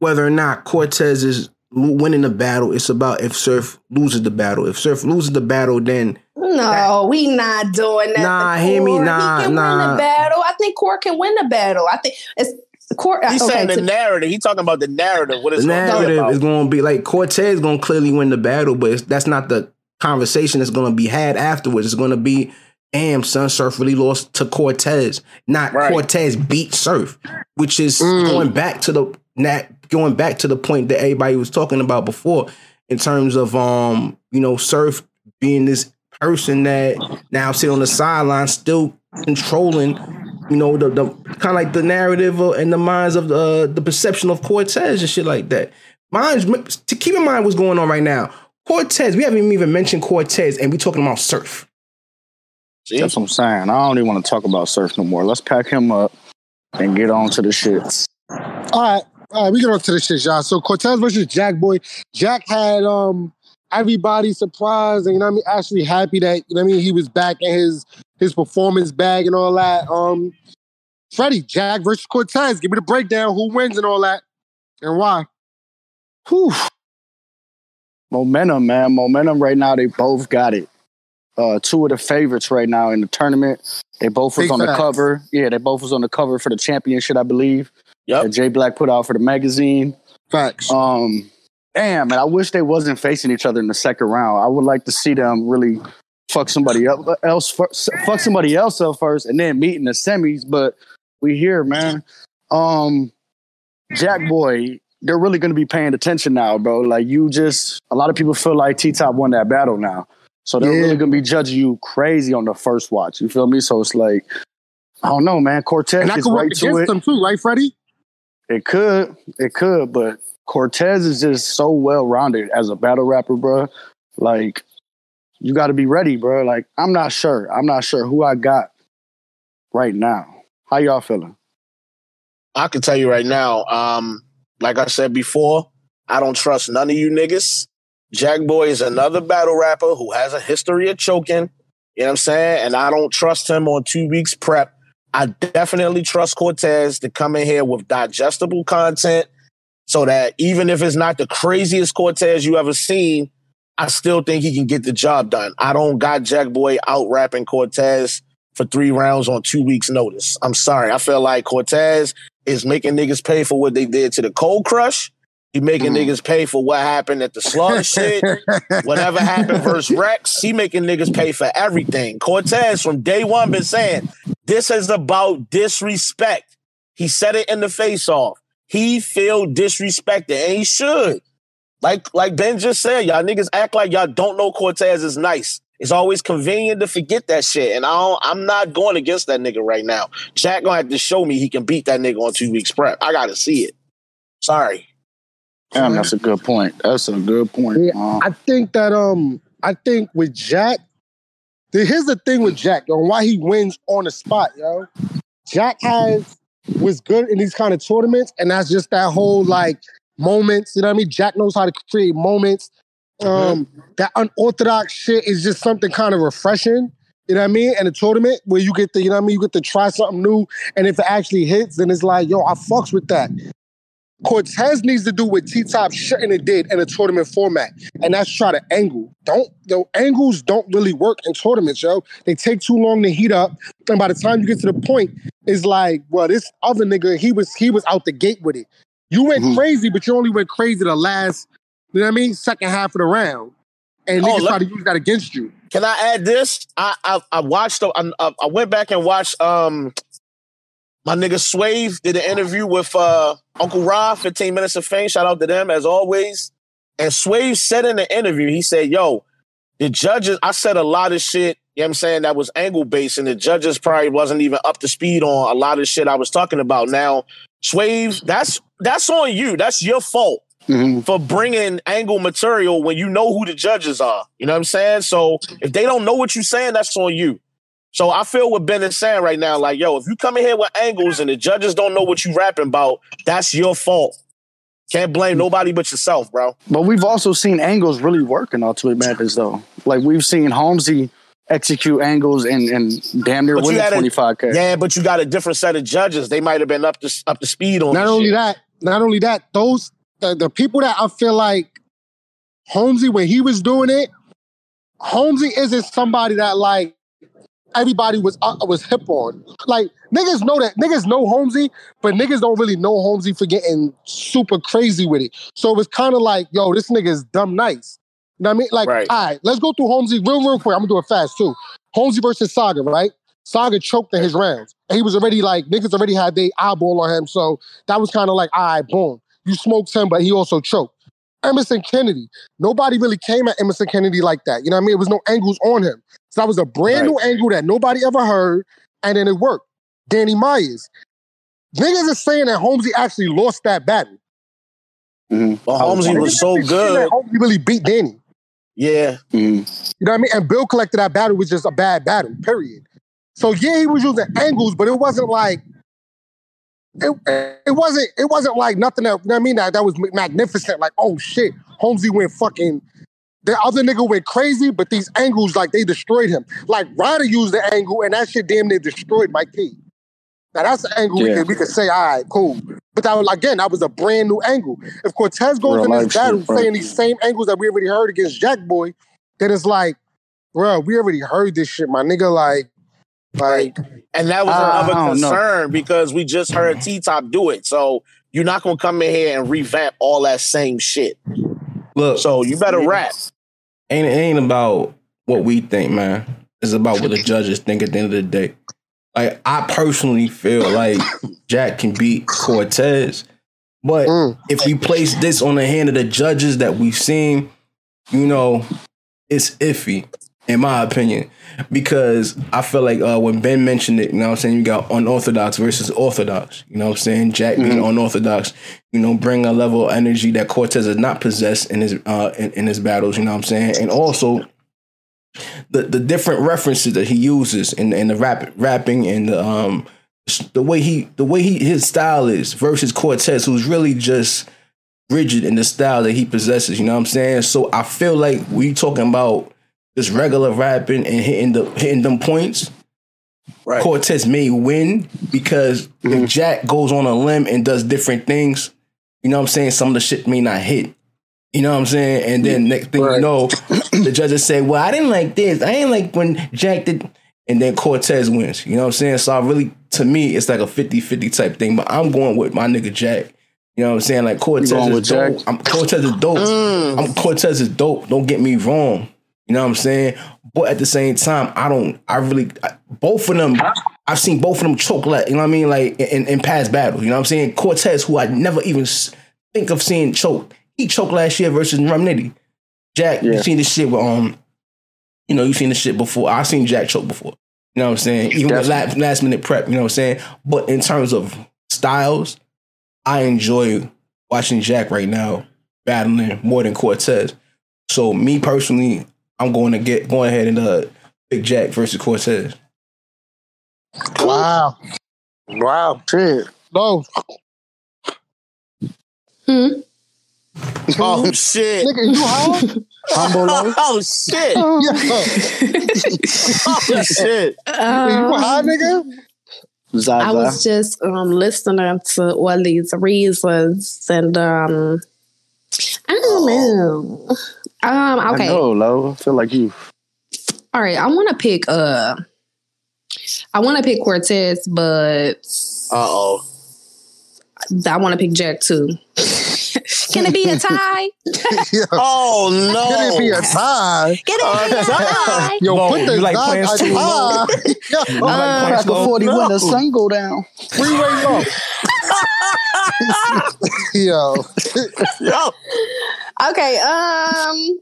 whether or not Cortez is winning the battle. It's about if Surf loses the battle. If Surf loses the battle, then No, we not doing that. Nah, hear me, Core. nah, he can win nah. the battle. I think Core can win the battle. I think it's Core. He's okay, saying the to- narrative. He's talking about the narrative. What the it's gonna be narrative about. is going to be like Cortez going to clearly win the battle, but it's, that's not the conversation that's going to be had afterwards. It's going to be, damn, son, Surf really lost to Cortez, not Right. Cortez beat Surf, which is Mm. going back to the not going back to the point that everybody was talking about before in terms of um you know Surf being this person that now sit on the sideline still controlling you know the, the kind of like the narrative uh, and the minds of the the perception of Cortez and shit like that. Mind to keep in mind what's going on right now. Cortez, we haven't even mentioned Cortez, and we talking about Surf. See? That's what I'm saying. I don't even want to talk about surf no more. Let's pack him up and get on to the shits. All right, all right, we get on to the shit, y'all. So Cortez versus Jack Boy. Jack had um everybody surprised and you know what I mean, actually happy that you know what I mean he was back in his his performance bag and all that. Um Freddie, Jack versus Cortez. Give me the breakdown, who wins and all that, and why. Whew. Momentum, man. Momentum right now, they both got it. Uh, two of the favorites right now in the tournament. They both was Big on the cover. Yeah, they both was on the cover for the championship, I believe. Yep. That Jay Black put out for the magazine. Facts. Um, damn, man, I wish they wasn't facing each other in the second round. I would like to see them really fuck somebody up, else, first, fuck somebody else up first, and then meet in the semis. But we here, man. Um, Jack Boy, they're really going to be paying attention now, bro. Like you just, a lot of people feel like T Top won that battle now, so they're Yeah. really going to be judging you crazy on the first watch. You feel me? So it's like. I don't know, man. Cortez and that gets could work right to against it. them too, right, Freddie? It could, it could, but Cortez is just so well rounded as a battle rapper, bro. Like, you got to be ready, bro. Like, I'm not sure. I'm not sure who I got right now. How y'all feeling? I can tell you right now, um, like I said before, I don't trust none of you niggas. Jack Boy is another battle rapper who has a history of choking. You know what I'm saying? And I don't trust him on two weeks prep. I definitely trust Cortez to come in here with digestible content so that even if it's not the craziest Cortez you ever seen, I still think he can get the job done. I don't got Jack Boy out rapping Cortez for three rounds on two weeks' notice. I'm sorry. I feel like Cortez is making niggas pay for what they did to the Cold Crush. He making Mhm. niggas pay for what happened at the slaughter shit. Whatever happened [laughs] versus Rex, he making niggas pay for everything. Cortez from day one been saying this is about disrespect. He said it in the face off. He feel disrespected, and he should. Like like Ben just said, y'all niggas act like y'all don't know Cortez is nice. It's always convenient to forget that shit, and I don't, I'm not going against that nigga right now. Jack gonna have to show me he can beat that nigga on two weeks prep. I gotta see it. Sorry. Damn, that's a good point. That's a good point. Yeah, Uh, I think that um, I think with Jack, the, here's the thing with Jack, on why he wins on the spot, yo. Jack has was good in these kind of tournaments, and that's just that whole like moments. You know what I mean? Jack knows how to create moments. Um, that unorthodox shit is just something kind of refreshing. You know what I mean? And a tournament where you get to, you know what I mean, you get to try something new, and if it actually hits, then it's like, yo, I fucks with that. Cortez needs to do what T Top shouldn't have did in a tournament format, and that's try to angle. Don't yo angles don't really work in tournaments, yo. They take too long to heat up, and by the time you get to the point, it's like, well, this other nigga, he was he was out the gate with it. You went Mhm. crazy, but you only went crazy the last, you know what I mean, second half of the round, and Oh, niggas try to use that against you. Can I add this? I I, I watched. the- I I went back and watched. Um, my nigga Swave did an interview with uh Uncle Rob, 15 Minutes of Fame. Shout out to them as always. And Swave said in the interview, he said, "Yo, the judges. I said a lot of shit. You know what I'm saying that was angle based, and the judges probably wasn't even up to speed on a lot of shit I was talking about. Now, Swave, that's that's on you. That's your fault." mhm. for bringing angle material when you know who the judges are. You know what I'm saying? So if they don't know what you're saying, that's on you. So I feel what Ben is saying right now, like, yo, if you come in here with angles and the judges don't know what you rapping about, that's your fault. Can't blame nobody but yourself, bro. But we've also seen angles really work in Ultimate Madness, though. Like we've seen Holmesy execute angles and, and damn near But win 25K. Yeah, but you got a different set of judges. They might have been up to up to speed on Not this only shit. that, not only that, those the, the people that I feel like Holmesy when he was doing it, Holmesy isn't somebody that like everybody was uh, was hip on. Like niggas know that niggas know Holmesy, but niggas don't really know Holmesy for getting super crazy with it. So it was kind of like, yo, this nigga is dumb nice. You know what I mean? Like, Right. all right, let's go through Holmesy real, real quick. I'm gonna do it fast too. Holmesy versus Saga, right? Saga choked in his rounds. And he was already like, niggas already had their eyeball on him. So that was kind of like, all right, boom. You smoked him, but he also choked. Emerson Kennedy. Nobody really came at Emerson Kennedy like that. You know what I mean? It was no angles on him. So that was a brand new angle that nobody ever heard, and then it worked. Danny Myers. Niggas are saying that Holmesy actually lost that battle. Mhm. But Holmesy was Niggas so is saying that good. Holmesy really beat Danny. Yeah. Mhm. You know what I mean? And Bill Collector that battle was just a bad battle, period. So yeah, he was using angles, but it wasn't like it, it wasn't it wasn't like nothing that you know what I mean that, that was magnificent. Like, oh shit, Holmesy went fucking the other nigga went crazy, but these angles, like they destroyed him. Like Ryder used the angle, and that shit damn near destroyed Mike P. Now that's the angle we, Yeah. could, we could say, all right, cool. But that was again, that was a brand new angle. If Cortez goes Real in this battle shit, saying these same angles that we already heard against Jack Boy, then it's like, bro, we already heard this shit, my nigga. Like, like And that was Uh, another don't know. concern because we just heard T Top do it. So you're not gonna come in here and revamp all that same shit. Look, So you better rap. ain't it ain't about what we think, man. It's about what the [laughs] judges think at the end of the day. Like I personally feel like Jack can beat Cortez, but mm, if we place this on the hand of the judges that we've seen, you know, it's iffy, in my opinion. Because I feel like uh, when Ben mentioned it, you know what I'm saying, you got unorthodox versus orthodox. You know what I'm saying? Jack being unorthodox, you know, bring a level of energy that Cortez does not possess in his uh in, in his battles, you know what I'm saying? And also the the different references that he uses in in the rap rapping and the um the way he the way he his style is versus Cortez, who's really just rigid in the style that he possesses. You know what I'm saying? So I feel like we talking about just regular rapping and hitting the hitting them points. Right. Cortez may win because if Jack goes on a limb and does different things, you know what I'm saying? Some of the shit may not hit. You know what I'm saying? And then next thing you know, [clears throat] the judges say, Well, I didn't like this. I didn't like when Jack did and then Cortez wins. You know what I'm saying? So I really, to me, it's like a 50-50 type thing. But I'm going with my nigga Jack. You know what I'm saying? Like Cortez is with Jack? dope. I'm, Cortez is dope. Mm. I'm Cortez is dope. Don't get me wrong. You know what I'm saying? But at the same time, I don't. I really I, both of them. I've seen both of them choke. Like you know what I mean? Like in, in past battles. You know what I'm saying? Cortez, who I never even think of seeing choke. He choked last year versus Rum Nitty. Jack, Yeah. you seen this shit with um. You know, you've seen this shit before. I've seen Jack choke before. You know what I'm saying? Even with last, last minute prep. You know what I'm saying? But in terms of styles, I enjoy watching Jack right now battling more than Cortez. So me personally, I'm going to get going ahead and uh pick Jack versus Cortez. Wow. Wow. Shit. No, Hmm? [laughs] Oh shit. nigga, you high? [laughs] Humble. Oh shit. Oh [laughs] shit. you high, Um, nigga? Zaza. I was just um, listening to all these reasons, and um, I don't know. Um, I okay, know, low. I feel like you. all right. I want to pick. Uh, I want to pick Cortez, but Uh oh. I want to pick Jack too. Can it be a tie? [laughs] Yeah. Oh no. Can it be a tie? Can it be a tie? [laughs] Yo, No, put the you like die playing [laughs] a slow mo? tie. Yo, Uh, Crack a slow? 40 when the sun go down. freeway low. Yo. Yo. Okay, um,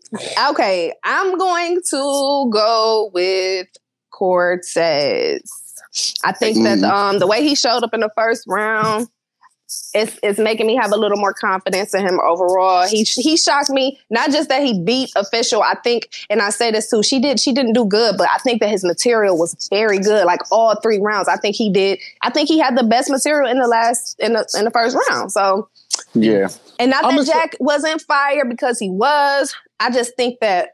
okay, I'm going to go with Cortez. I think that um the way he showed up in the first round, it's it's making me have a little more confidence in him overall. He he shocked me. Not just that he beat official. I think, and I say this too. She did she didn't do good, but I think that his material was very good. Like all three rounds, I think he did. I think he had the best material in the last in the in the first round. So Yeah. and not I'm that a- Jack wasn't fired because he was. I just think that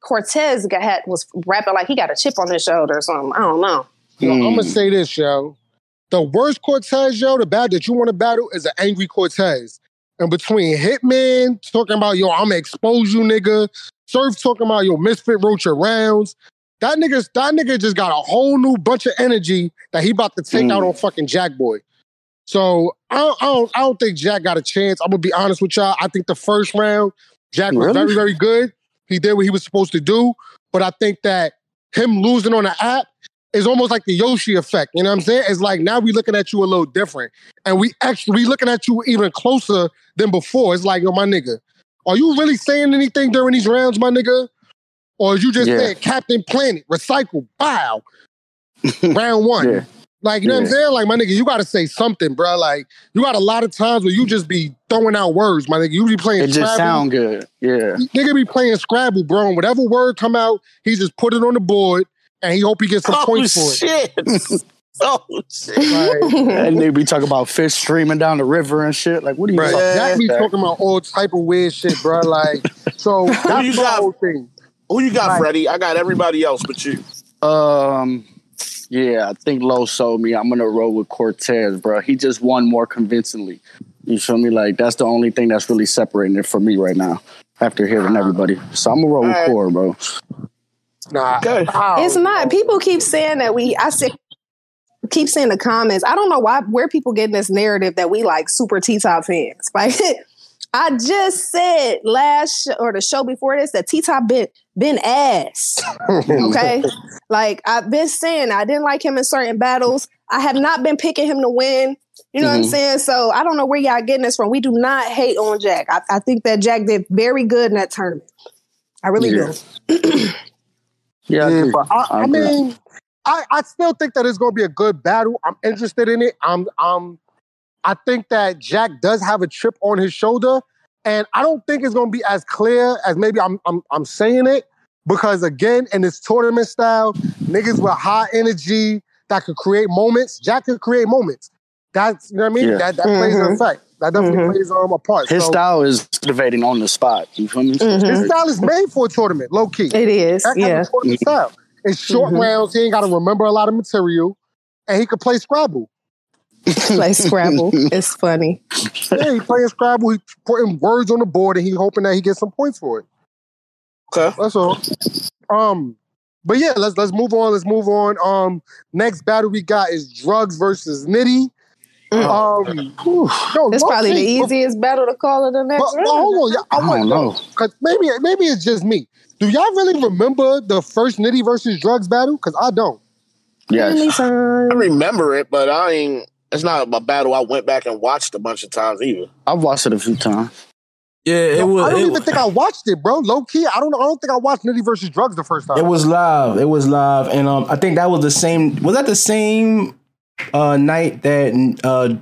Cortez got, had, was rapping like he got a chip on his shoulder or something. I don't know. Yo, I'm gonna say this, yo. The worst Cortez, yo, the bad that you want to battle is an angry Cortez. And between Hitman talking about, yo, I'm gonna expose you, nigga. Surf talking about, yo, Misfit wrote your rounds. That nigga, that nigga just got a whole new bunch of energy that he about to take Mm. out on fucking Jack Boy. So I don't, I don't, I don't think Jack got a chance. I'm gonna be honest with y'all. I think the first round, Jack was Really? very, very good. He did what he was supposed to do. But I think that him losing on the app is almost like the Yoshi effect. You know what I'm saying? It's like now we looking at you a little different. And we actually we looking at you even closer than before. It's like, yo, my nigga, are you really saying anything during these rounds, my nigga? Or is you just Yeah. saying Captain Planet, recycle, bow, [laughs] round one? Yeah. Like, you know what I'm saying? Like, my nigga, you gotta say something, bro. Like, you got a lot of times where you just be throwing out words, my nigga. You be playing It just sound good. Yeah. Nigga be playing Scrabble, bro. And whatever word come out, he just put it on the board and he hope he gets some Oh points for it. shit. [laughs] oh shit. Like, And they be talking about fish streaming down the river and shit. Like, what are you Right. talking Yeah. Jack be about? talking about all type of weird shit, bro. Like, so [laughs] you that's the got? whole thing. Who you got, Right. Freddie? I got everybody else but you. Um, yeah, I think Low sold me. I'm gonna roll with Cortez, bro. He just won more convincingly. You feel me? Like that's the only thing that's really separating it from me right now. After hearing everybody, so I'm gonna roll with Alright. Core, bro. Nah, Okay. It's don't People keep saying that we. I said. Keep saying the comments. I don't know why. Where people getting this narrative that we like super T top fans? [laughs] Like, I just said last sh- or the show before this that T top been been ass. Okay, [laughs] like I've been saying, I didn't like him in certain battles. I have not been picking him to win. You know what I'm Mhm. saying? So I don't know where y'all getting this from. We do not hate on Jack. I, I think that Jack did very good in that tournament. I really Yeah. do. Yeah, I [clears throat] Yeah, I, I mean, I, I still think that it's going to be a good battle. I'm interested in it. I'm, um, I think that Jack does have a chip on his shoulder, and I don't think it's going to be as clear as maybe I'm, I'm, I'm saying it because again, in this tournament style, niggas with high energy that could create moments. Jack could create moments. That's you know what I mean. Yeah. That that plays an effect. That definitely Mhm. plays um, a part. His so, style is motivating on the spot. You feel me? Mhm. his style is made for a tournament, low key. It is, That yeah. tournament style. It's short Mhm. rounds. He ain't got to remember a lot of material, and he could play Scrabble. [laughs] Play Scrabble. It's funny. Yeah, he playing Scrabble. He putting words on the board, and he hoping that he gets some points for it. Okay. That's all. Um, but yeah, let's let's move on. Let's move on. Um, next battle we got is drugs versus Nitty. Um, yo, That's probably the low-key, easiest battle to call it the next But, but hold on, yeah, I, I want don't know. because maybe maybe it's just me. Do y'all really remember the first Nitty versus Drugs battle? Because I don't. Yes. I remember it, but I ain't. It's not a battle I went back and watched a bunch of times either. I've watched it a few times. Yeah, it I was. don't It, even think I watched it, bro. Low key, I don't. I don't think I watched Nitty versus Drugs the first time. it was live. It was live, and um, I think that was the same. Was that the same uh night that uh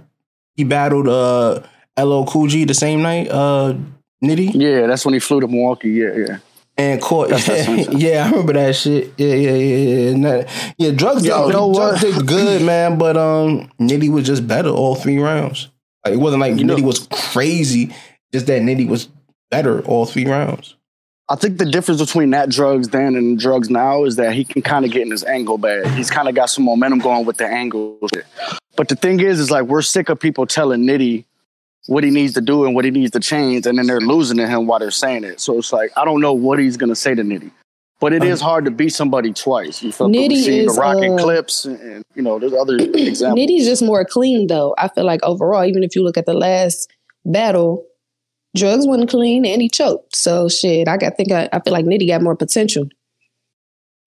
he battled uh Lo Cool G the same night uh Nitty Yeah, that's when he flew to Milwaukee. Yeah, yeah. And caught. That's that same time. yeah, I remember that shit. Yeah, yeah, yeah, yeah. Yeah, drugs. Yo, did, you know drugs did good, [laughs] man. But um, Nitty was just better all three rounds. Like it wasn't like You know- Nitty was crazy. Just that Nitty was better all three rounds. I think the difference between that drugs then and drugs now is that he can kind of get in his angle bag. He's kind of got some momentum going with the angle. shit. But the thing is, is like we're sick of people telling Nitty what he needs to do and what he needs to change, and then they're losing to him while they're saying it. So it's like I don't know what he's gonna say to Nitty. But it is hard to beat somebody twice. You feel? Nitty is, the rocket uh, clips, and, and you know there's other [clears throat] examples. Nitty's just more clean though. I feel like overall, even if you look at the last battle, drugs wasn't clean and he choked. So shit, I got think I, I feel like Nitty got more potential.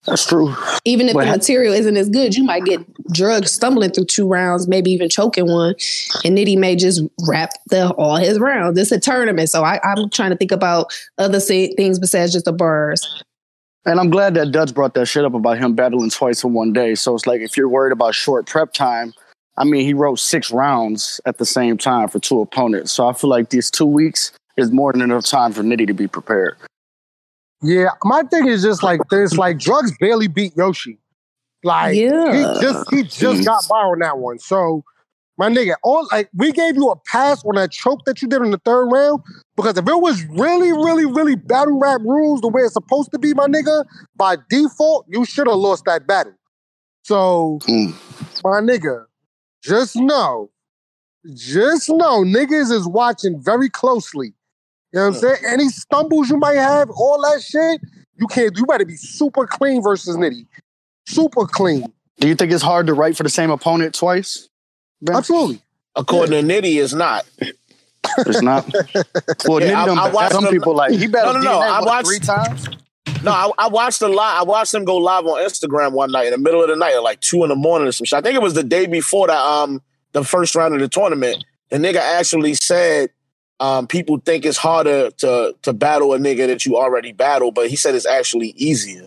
That's true. Even if But the material isn't as good, you might get drugs stumbling through two rounds, maybe even choking one, and Nitty may just wrap the all his rounds. It's a tournament, so I, I'm trying to think about other say, things besides just the bars. And I'm glad that Dutch brought that shit up about him battling twice in one day. So it's like if you're worried about short prep time, I mean, he wrote six rounds at the same time for two opponents. So I feel like these two weeks is more than enough time for Nitty to be prepared. Yeah, my thing is just like this: like drugs barely beat Yoshi. Like Yeah. he just he just got by on that one. So my nigga, all like we gave you a pass on that choke that you did in the third round because if it was really, really, really battle rap rules the way it's supposed to be, my nigga, by default you should have lost that battle. So Mm. my nigga, just know, just know, niggas is watching very closely. You know what I'm saying? Any stumbles you might have, all that shit, you can't. You better be super clean versus Nitty, super clean. Do you think it's hard to write for the same opponent twice? Ben? Absolutely. According to Nitty, it's not. It's not. [laughs] Well, Yeah, Nitty I- I watched some them- people like he battled No, no, no, I what, watched- three times. No, I, I watched a live. I watched him go live on Instagram one night in the middle of the night, at like two in the morning or some shit. I think it was the day before that um the first round of the tournament. The nigga actually said um people think it's harder to to battle a nigga that you already battled, but he said it's actually easier.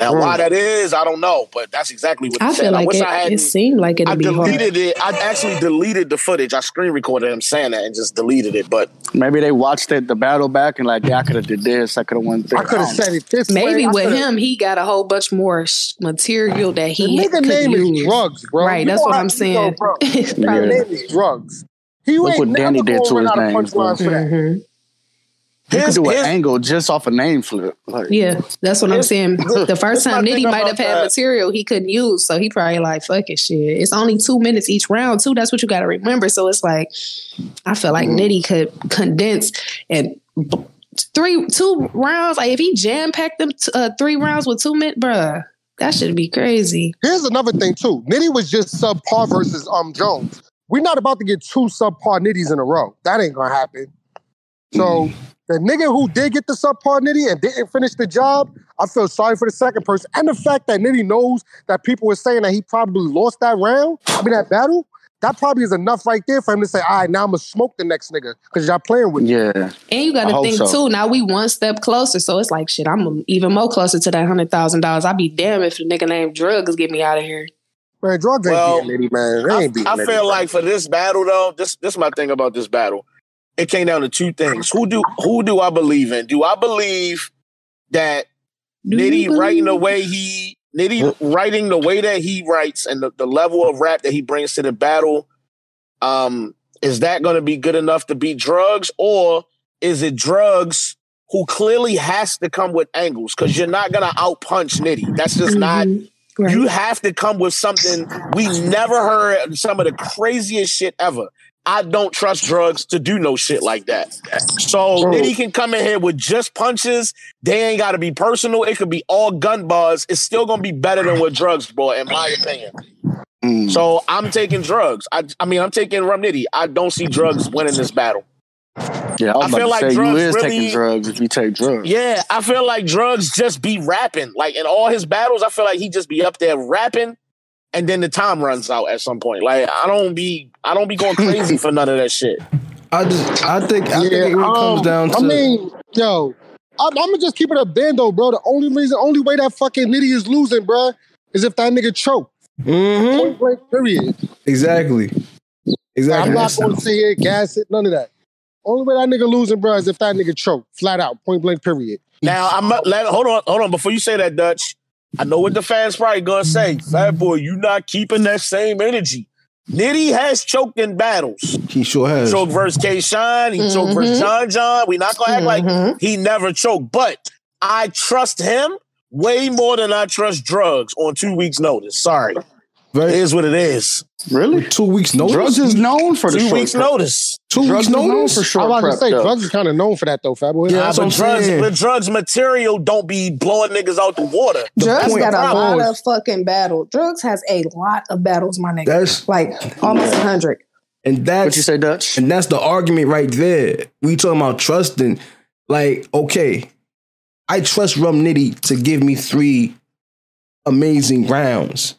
Now, why that is, I don't know, but that's exactly what he I said. feel like I wish it, I hadn't. seemed like it'd be hard. deleted it. I actually deleted the footage. I screen recorded him saying that and just deleted it. But Maybe they watched it, the battle back and like, yeah, I could have did this. I could have won. there. I could have don't said it this Maybe way. With him, he got a whole bunch more material that The he nigga could name use. is drugs, bro. Right, You that's what I'm saying. know, bro. [laughs] It's probably- name is drugs. He Look what never Danny did gonna his out name, bro. punchlines for that. Mhm. You could His- do an his- angle just off a name flip. Like, Yeah, that's what I'm saying. [laughs] The first time Nitty might have had that. material he couldn't use, so he probably like, fuck it, shit. It's only two minutes each round, too. That's what you got to remember. So it's like, I feel like Nitty could condense and three, two rounds. Like if he jam packed them t- uh, three rounds with two minutes, bruh, that should be crazy. Here's another thing too. Nitty was just subpar versus um Jones. We're not about to get two subpar nitties in a row. That ain't gonna happen. So the nigga who did get the subpar nitty and didn't finish the job, I feel sorry for the second person. And the fact that Nitty knows that people were saying that he probably lost that round, I mean that battle, that probably is enough right there for him to say, all right, now I'm gonna smoke the next nigga because y'all playing with me. yeah. And you gotta hope think so. too. Now we one step closer, so it's like shit. I'm even more closer to that hundred thousand dollars. I'd be damn if the nigga named Drugs get me out of here. Man, drugs ain't Well, beating man. They I, ain't beating I Nitty, feel like for this battle though, this this is my thing about this battle. It came down to two things. Who do who do I believe in? Do I believe that Do you Nitty writing the way he Nitty writing the way that he writes and the, the level of rap that he brings to the battle, um, is that gonna be good enough to beat drugs? Or is it drugs who clearly has to come with angles? Because you're not gonna outpunch Nitty. That's just not Mhm. Right. you have to come with something we never heard, some of the craziest shit ever. I don't trust drugs to do no shit like that. So True. Nitty can come in here with just punches. They ain't got to be personal. It could be all gun bars. It's still gonna be better than with drugs, bro, in my opinion. Mm. So I'm taking drugs. I, I mean, I'm taking Rum Nitty. I don't see drugs winning this battle. Yeah, I was I feel like say you drugs is really- taking drugs if you take drugs. Yeah, I feel like drugs just be rapping. Like in all his battles, I feel like he just be up there rapping, and then the time runs out at some point. Like I don't be, I don't be going [laughs] crazy for none of that shit. I just, I think, I think it really comes um, down to. I mean, yo, I'm, I'm gonna just keep it a band though, bro. The only reason, only way that fucking nitty is losing, bro, is if that nigga choke. Mhm. Point blank, period. exactly, exactly. I'm not gonna say it, gas it, none of that. Only way that nigga losing, bro, is if that nigga choke, flat out, point blank, period. Now I'm let, hold on, hold on. Before you say that, Dutch, I know what the fans probably gonna say. Fat boy, you not keeping that same energy. Nitty has choked in battles. he sure has. Choked versus K Shine. He choked Mhm. versus John John. We not gonna act like Mhm. he never choked, but I trust him way more than I trust drugs on two weeks' notice. Sorry, it Very, is what it is. Really? two weeks notice. Drugs is known for the Two weeks prep. notice. two Drugs weeks is known notice. for I was about to say, though. drugs is kind of known for that though, fat boy. Yeah, Nah, but I'm drugs, saying. but drugs material don't be blowing niggas out the water. Drugs point- got a problem. lot of fucking battle. Drugs has a lot of battles, my nigga. That's like almost a hundred. and that's What you say, Dutch? And that's the argument right there. We talking about trusting. Like, okay, I trust Rum Nitty to give me three amazing rounds.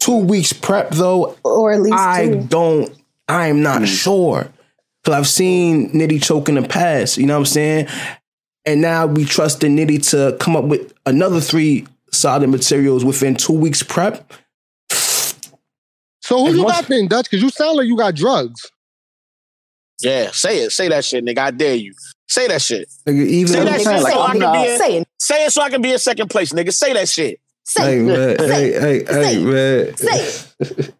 Two weeks prep though, Or at least I two. don't. I am not mm. sure. Cause I've seen Nitty choke in the past. You know what I'm saying? And now we trust the Nitty to come up with another three solid materials within two weeks prep. So who And you once- got then, Dutch? Because you sound like you got drugs. Yeah, say it. Say that shit, nigga. I dare you. Say that shit. Nigga, even Say that shit so I can be in, Say it. say it so I can be in second place, nigga. Say that shit. Say Hey man, Say hey, hey, Say hey, man. Say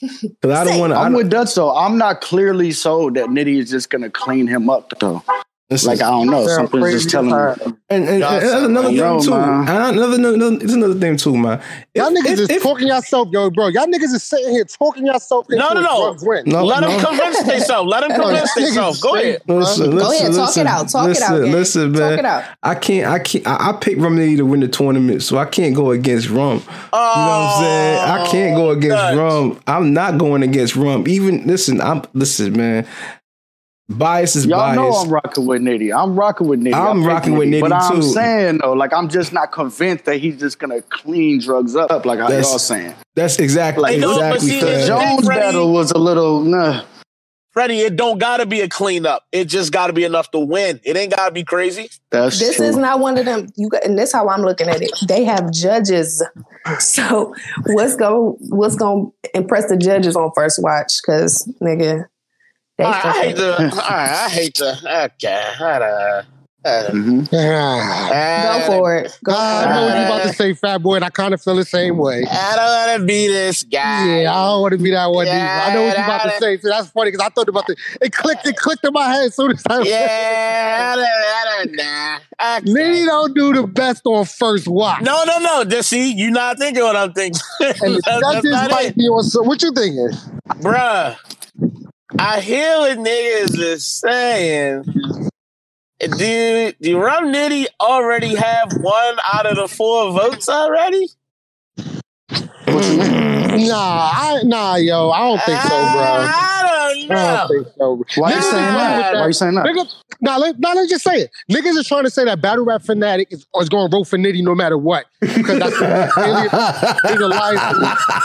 [laughs] Cause I don't want to. I'm with Dutch though. I'm not clearly sold that Nitty is just gonna clean him up though. Like I don't know. Sound Something's just telling me. as hell. And, and, and Y'all that's sound another like- thing Yo, too. man. And Another, another, it's another thing too, man. Y'all niggas if- is if- talking yourself, yo, bro. Y'all niggas is sitting here talking yourself into No, no, a no. drugs win. No, Let no. them convince themselves. Let them Oh, convince niggas themselves. Go ahead. bro. Listen, Go listen, ahead, talk listen, it out. Talk listen, it out, gang. Listen, man. Talk it out. I can't. I can't. I, I picked Rum Nitty to win the tournament, so I can't go against Rum. You know what I'm saying? I can't go oh, against Dutch. Rum. I'm not going against Rum. Even listen. I'm listen, man. Bias is Y'all bias. know I'm rocking with Nitty. I'm rocking with Nitty. I'm I pick rocking with Nitty, But I'm saying though, like I'm just not convinced that he's just gonna clean drugs up like how That's- y'all saying. That's exactly Like, no, but exactly. see, fair. the Jones Freddie- battle was a little nah. Freddie, it don't gotta be a cleanup. It just gotta be enough to win. It ain't gotta be crazy. That's This true. is not one of them. You got, and this how I'm looking at it. They have judges. [laughs] So what's going what's going to impress the judges on first watch? Because nigga, they All right, I hate fucking- to. All right, I hate to. Okay, I, uh, uh. Ah. go for it. Go I for know it. what you're about to say, fat boy, and I kind of feel the same way. I don't want to be this guy. Yeah, I don't want to be that one. either. I know what you're about to say. So that's funny because I thought about the. It clicked. It clicked in my head as soon as I. Yeah, I don't, I don't know. Okay. Nitty don't do the best on first watch. No, no, no. Just see, you're not thinking what I'm thinking. [laughs] and the That's- that's judges not might it. be on. So what you thinking? Bruh, I hear what niggas is saying. Do, do Rum Nitty already have one out of the four votes already? [laughs] Nah, I, nah, yo, I don't think so, bro. Ah, I don't I know. don't think so. Why you saying that? with Why you saying that? Nigga, nah, let, nah, let's just say it. Niggas are trying to say that battle rap fanatic is, is going to vote for Nitty no matter what because that's alien. He's a liar.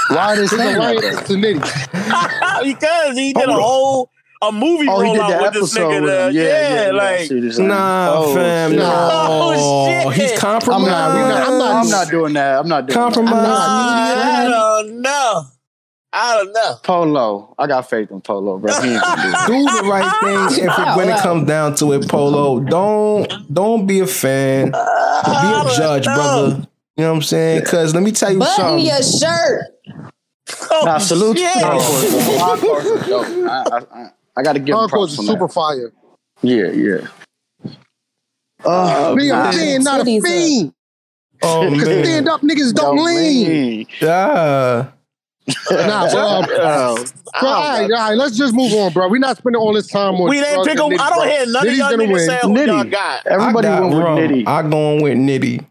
Why are they He's a saying liar that? to Nitty. [laughs] because he did a whole a movie Oh, he did rollout with this episode nigga. with him. Yeah, yeah, yeah. Like see what you're saying. Nah, Oh, fam. No, Oh, shit. he's compromised. I'm not, I'm not- I'm not- I'm not doing that. I'm not doing compromised. I don't know. I don't know. Polo. I got faith in Polo, bro. He ain't [laughs] do the right thing if it, when it comes down to it, Polo. Don't don't be a fan. Be a judge, know. brother. You know what I'm saying? Because let me tell you Button something. your shirt. Oh, Nah, salute. shit. Hardcore. Hardcore is dope. I, I, I, I got to give him props is on super that. fire. Yeah, yeah. Uh, Be a man. fiend, not a Titties fiend. Oh Because man, stand up niggas don't Don't lean. lean. yeah. Nah, bro, um, Yo, I Bro, don't all right, know. all right, let's just move on, bro. We're not spending all this time on. We didn't pick a. and I don't bro. hear none of y'all gonna niggas win. say who y'all got. Everybody I got went with rum. Nitty. I going with Nitty.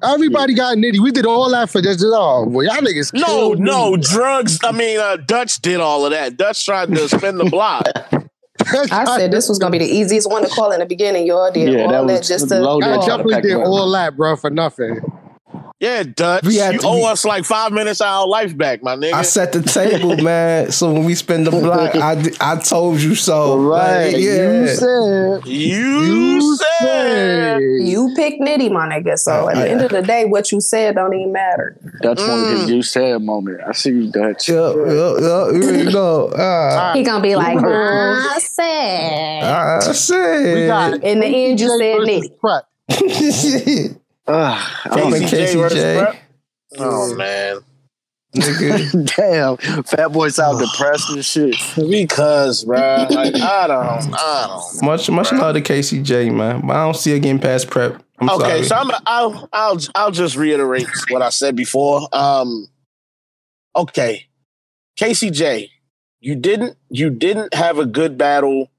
Everybody got nitty. We did all that for just oh, well, y'all niggas. No, killed no, Nitty. drugs. I mean, uh, Dutch did all of that. Dutch tried to spin the block. [laughs] I said this was gonna be the easiest one to call in the beginning. Y'all did Yeah, all that that, was just to. loaded. I oh, definitely did all that, bro, for nothing. Yeah, Dutch. We had you to- owe we- us like five minutes of our life back, my nigga. I set the table, [laughs] man. So when we spin the block, I, I told you so. Right. Like, yeah. You said. you, said. You picked Nitty, my nigga. So at the end of the day, what you said don't even matter. That's one Mm. of his you said moment. I see you, Dutch. Yeah, yeah, yeah, here we go. Ah, He gonna be like. I said. I We said. got In the end, you said Nitty. [laughs] [laughs] Prep. Ugh, I don't Casey J Casey versus J. Prep. Oh man, [laughs] Damn, Fat Boy sound depressed and shit. because bro, like, I don't, I don't. Much much love to KCJ, man. But I don't see her getting past prep. I'm Okay, sorry. so I'm, I'll, I'll, I'll just reiterate what I said before. Um, okay, Casey J, you didn't, you didn't have a good battle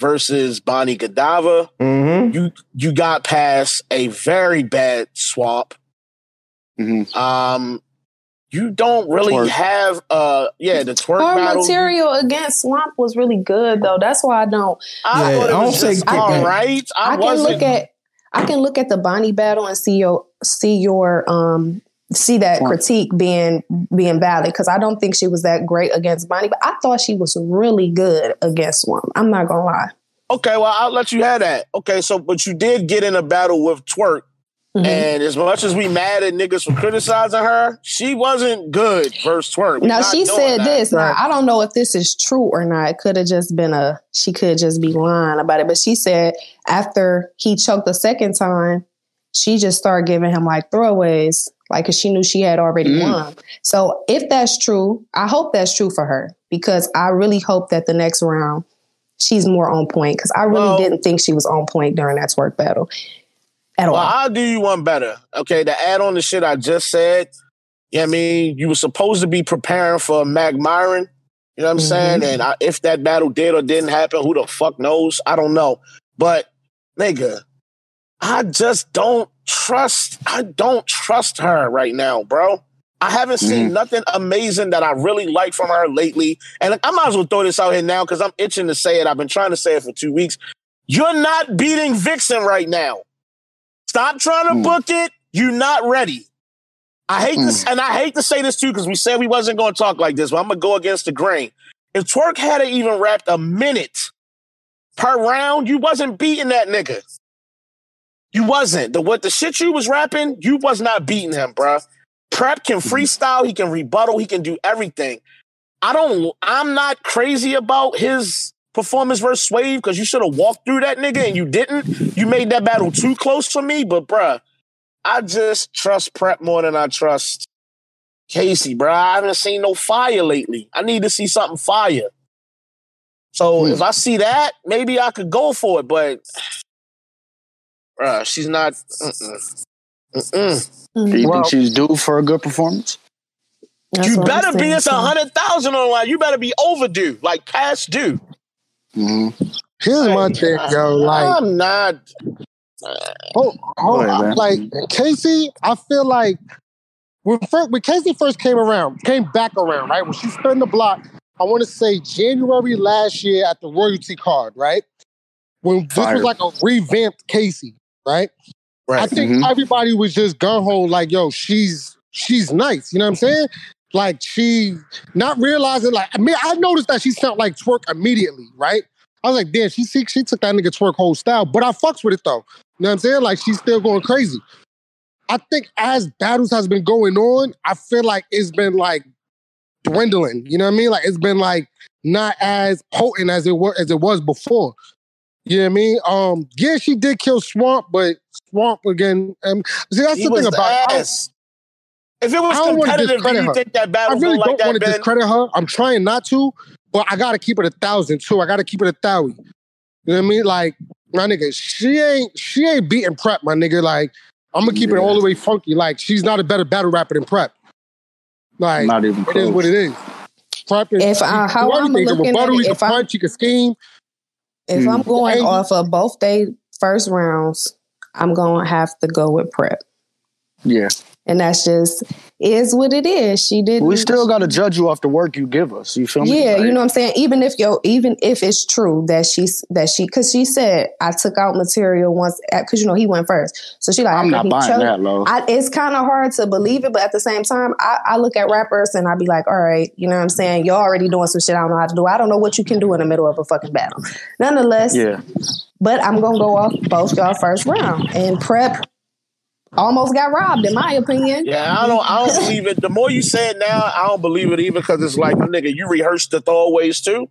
versus Bonnie Godiva. mm-hmm. You, you got past a very bad swap. Mhm. Um, you don't really Twork. have, uh, yeah, the Twork Her battle. material against Swamp was really good though. That's why I don't. I Yeah, thought I don't say just good all battle. right. I, I, can look at I can look at the Bonnie battle and see your see your um see that critique being being valid because I don't think she was that great against Bonnie, but I thought she was really good against Swamp. I'm not gonna lie. Okay, well, I'll let you have that. Okay, so but you did get in a battle with Twork, Mhm. and as much as we mad at niggas for criticizing her, she wasn't good versus Twork. Now she said that. this. Now I don't know if this is true or not. It could have just been a. She could just be lying about it. But she said after he choked the second time, she just started giving him like throwaways, like because she knew she had already Mm. won. So if that's true, I hope that's true for her because I really hope that the next round she's more on point because I really Well- didn't think she was on point during that Twork battle at all. Well, I'll do you one better. Okay, to add on the shit I just said, you know what I mean? You were supposed to be preparing for Mac Myron. You know what I'm Mhm. saying? And I, if that battle did or didn't happen, who the fuck knows? I don't know. But nigga, I just don't trust. I don't trust her right now, bro. I haven't seen nothing amazing that I really like from her lately. And I might as well throw this out here now because I'm itching to say it. I've been trying to say it for two weeks. You're not beating Vixen right now. Stop trying to Mm. book it. You're not ready. I hate this, Mm. and I hate to say this too, because we said we wasn't going to talk like this, but I'm gonna go against the grain. If Twork had even wrapped a minute per round, you wasn't beating that nigga. You wasn't. The what the shit you was rapping, you was not beating him, bruh. Prep can freestyle, he can rebuttal, he can do everything. I don't I'm not crazy about his performance versus Swave because you should have walked through that nigga and you didn't. You made that battle too close for me, but bruh, I just trust Prep more than I trust Casey, bruh. I haven't seen no fire lately. I need to see something fire. So Hmm. if I see that, maybe I could go for it, but bruh, she's not. Mm-mm. Mm-mm. Do you Well- think she's due for a good performance? You better be. saying, It's a hundred thousand on the line. You better be overdue, like past due. Mm-hmm. Here's my thing, yo. Like, I'm not. hold, hold, Go ahead, like Casey, I feel like when first, when Casey first came around, came back around, right? When she spun the block, I want to say January last year at the royalty card, right? When this Fire. was like a revamped Casey, right? Right. I think Mhm. everybody was just gun ho, like, yo, she's she's nice. You know what I'm saying? Like she not realizing, like, I mean, I noticed that she sounded like Twork immediately, right? I was like, damn, she she, she took that nigga Twork whole style, but I fucks with it though. You know what I'm saying? Like she's still going crazy. I think as battles has been going on, I feel like it's been like dwindling. You know what I mean? Like it's been like not as potent as it was as it was before. You know what I mean? Um, yeah, she did kill Swamp, but Swamp again. Um, see, that's He the thing the about it. I- ass. If it was I don't wanna competitive, do discredit you her. think that I really don't that, want to discredit her. I'm trying not to, but I gotta keep it a thousand too. I gotta keep it a thousand. You know what I mean? Like my nigga, she ain't she ain't beating prep, my nigga. Like I'm gonna keep it all the way funky. Like she's not a better battle rapper than prep. Like Not even it is close. what it is. Prep is If I- how can do I'm everything. He can looking at it, he can if I'm- punch, he can scheme. If Mm. I'm going Angry. off of both they first rounds, I'm gonna have to go with prep. Yeah. And that's just is what it is. She didn't We still got to judge you off the work you give us. You feel me? Yeah, Like, you know what I'm saying? Even if yo even if it's true that she's that she cause she said I took out material once because you know he went first. So she like I'm not buying choked- that, low. I, it's kind of hard to believe it, but at the same time, I, I look at rappers and I be like, all right, you know what I'm saying? You're already doing some shit I don't know how to do. I don't know what you can do in the middle of a fucking battle. Nonetheless, Yeah. but I'm gonna go off both y'all first round and prep. Almost got robbed, in my opinion. Yeah, I don't. I don't believe it. The more you say it now, I don't believe it either because it's like, nigga, you rehearsed the throwaways too.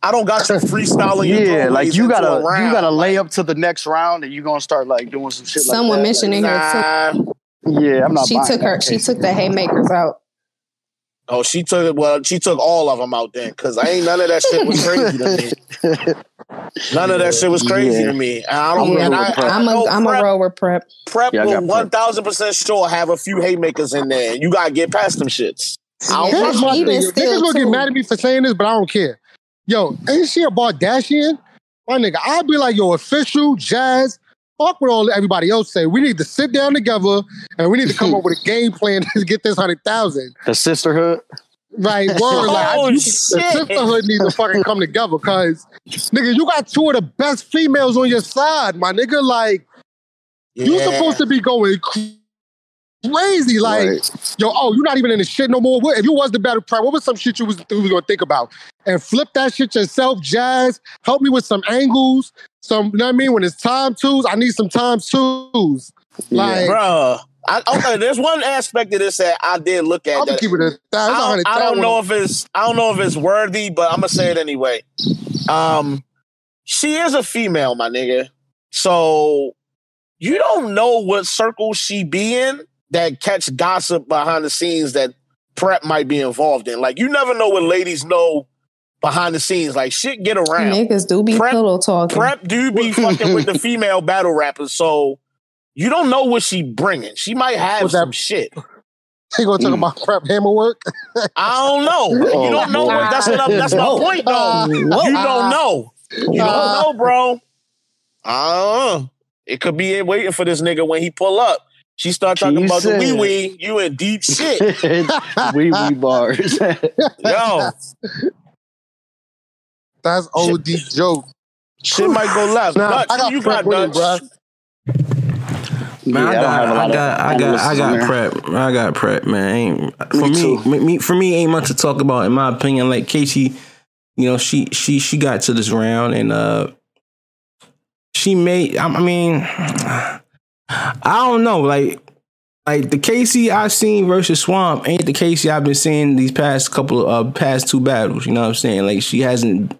I don't got you freestyling. your Yeah, throwaways like you into gotta a you gotta lay up to the next round and you are gonna start like doing some shit Someone like that. mentioned in here Nah. too. Yeah, I'm not She took her. She took the haymakers out. Oh, she took it. Well, she took all of them out then because I ain't none of that shit was crazy to me. [laughs] None of that shit was crazy Yeah. to me. I don't. I'm and I, I I'm know a I'm a prep, roll with prep. prep Yeah, will one thousand percent sure have a few haymakers in there. You gotta get past them shits. I don't Here's my Even thing. yo. still, Niggas gonna get mad at me for saying this, but I don't care. Yo, ain't she a Bardashian? My nigga, I'd be like, yo, official, jazz, fuck what all everybody else say. We need to sit down together and we need to come up with a game plan [laughs] to get this hundred thousand. The sisterhood. Right, word. Like, [laughs] Oh, you- the sisterhood needs to fucking come together because, nigga, you got two of the best females on your side, my nigga. Like, you Yeah. supposed to be going cr- crazy. Like, Right. yo, oh, you're not even in the shit no more. What, if you was the battle prep, what was some shit you was, you was gonna think about? And flip that shit yourself, Jazz. Help me with some angles. Some, you know what I mean? When it's time twos, I need some time twos. Like, Bruh. I, okay, there's one aspect of this that I did look at. I'll be that- keeping it. That's a I hundred don't, I don't know if it's I don't know if it's worthy, but I'm gonna say it anyway. Um, she is a female, my nigga. So you don't know what circle she be in that catch gossip behind the scenes that prep might be involved in. Like you never know what ladies know behind the scenes. Like shit, get around. Niggas do be Prep- pillow talking. Prep do be [laughs] fucking with the female battle rappers, so you don't know what she bringing. She might have What's that? some shit. [laughs] He gonna talk Mm. about prep hammer work. [laughs] I don't know. Oh, you don't know. boy. That's what I'm, that's my point, though. You don't know. You don't know, bro. Uh, it could be waiting for this nigga when he pull up. She start talking She about the said- wee wee. You in deep shit, [laughs] wee wee bars. [laughs] yo. That's OD joke. Shit might go left. Nah, Dutch, I got you got, winning, Dutch? bruh. Man, I, Yeah, don't got, have a lot I got, I got, I got prep. I got prep, man. Ain't, for Me me, me, me- for me, ain't much to talk about in my opinion. Like Casey, you know, she, she, she got to this round and uh, she made. I, I mean, I don't know, like. Like the Casey I've seen versus Swamp ain't the Casey I've been seeing these past couple of uh, past two battles. You know what I'm saying? Like she hasn't,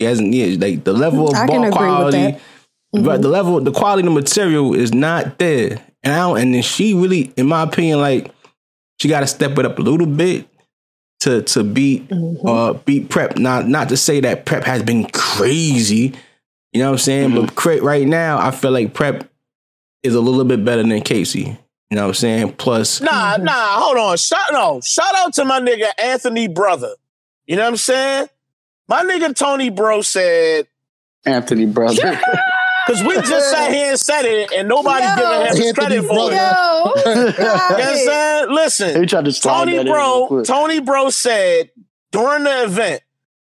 she hasn't. Yeah, like the level of I ball quality. Mm-hmm. but the level, the quality of the material is not there. And I don't, and then she really, in my opinion, like she got to step it up a little bit to to beat Mhm. uh beat prep. Not not to say that prep has been crazy. You know what I'm saying? Mm-hmm. But right now, I feel like prep is a little bit better than Casey. You know what I'm saying? Plus, Nah, mhm. nah, hold on. Shout no, shout out to my nigga Anthony brother. You know what I'm saying? My nigga Tony Bro said, Anthony brother. because [laughs] we just sat here and said it, and nobody Yo. giving him his Anthony credit for brother. it. Yo, [laughs] You know what I'm saying? Listen, he tried to Tony that in real Bro. Tony Bro said during the event,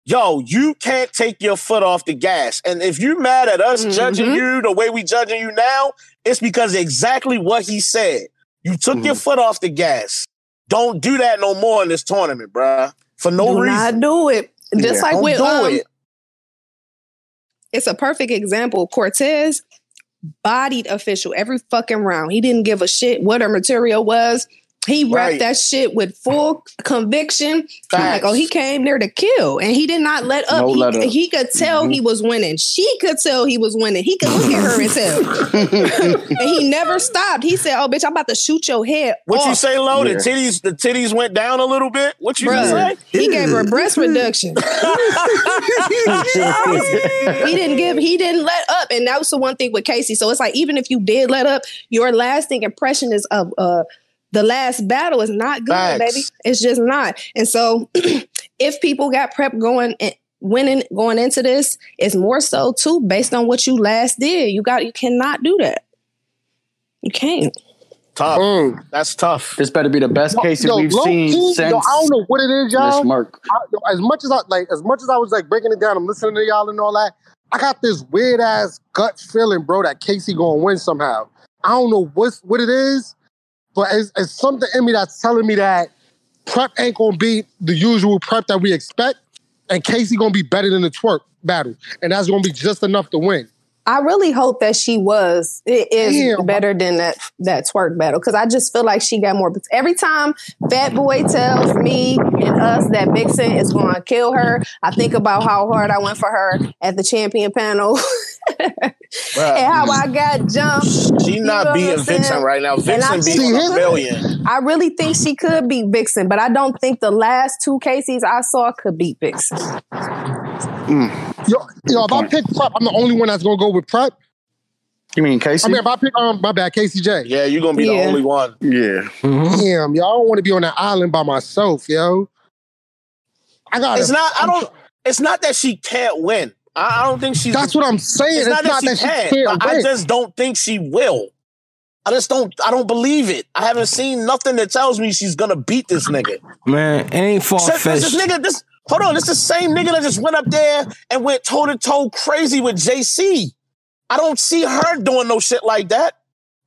yo, you can't take your foot off the gas. And if you mad at us Mhm. judging you the way we judging you now, it's because exactly what he said. You took your foot off the gas. Don't do that no more in this tournament, bruh. For no do reason. not do it. Just Yeah, like Don't with do um, it. it's a perfect example. Cortez bodied official every fucking round. He didn't give a shit what her material was. He Right. rapped that shit with full conviction. Like, oh, he came there to kill, and he did not let up. No he, let up. he could tell Mm-hmm. he was winning. She could tell he was winning. He could look at her and tell. [laughs] and he never stopped. He said, "Oh, bitch, I'm about to shoot your head." What you say, Lo? The titties, the titties went down a little bit. What you Bruh, say? He gave her breast [laughs] reduction. he didn't give he didn't let up and that was the one thing with casey so it's like even if you did let up your lasting impression is of uh the last battle is not good, Facts. baby. It's just not. And so, [clears throat] if people got prep going and winning going into this, it's more so too based on what you last did. You got you cannot do that. You can't. Tough. Mm. That's tough. This better be the best case that Yo, we've seen key, since yo, I don't know what it is, y'all. Merc. I, yo, as much as I like, as much as I was like breaking it down, I'm listening to y'all and all that. I got this weird ass gut feeling, bro, that Casey gonna win somehow. I don't know what's what it is, but it's, it's something in me that's telling me that prep ain't gonna be the usual prep that we expect, and Casey gonna be better than the Twork battle, and that's gonna be just enough to win. I really hope that she was it is Damn. better than that that Twork battle because I just feel like she got more. Every time Fat Boy tells me and us that Vixen is going to kill her, I think about how hard I went for her at the champion panel [laughs] and how I got jumped. She not know what being Vixen right now. I Vixen think- being See, a billion. I really think she could beat Vixen, but I don't think the last two Casey's I saw could beat Vixen. Yo, yo, if I point. pick prep, I'm the only one that's gonna go with prep. You mean Casey? I mean, if I pick um, my bad, Casey J. Yeah, you're gonna be the only one. yeah. Mhm. Damn, yo, I don't want to be on that island by myself, yo. I got. It's not. I don't. It's not that she can't win. I, I don't think she's. That's what I'm saying. It's not that she can. can't I, I just don't think she will. I just don't. I don't believe it. I haven't seen nothing that tells me she's gonna beat this nigga. Man, it ain't far This, this nigga. This hold on. This the same nigga that just went up there and went toe to toe crazy with JC. I don't see her doing no shit like that.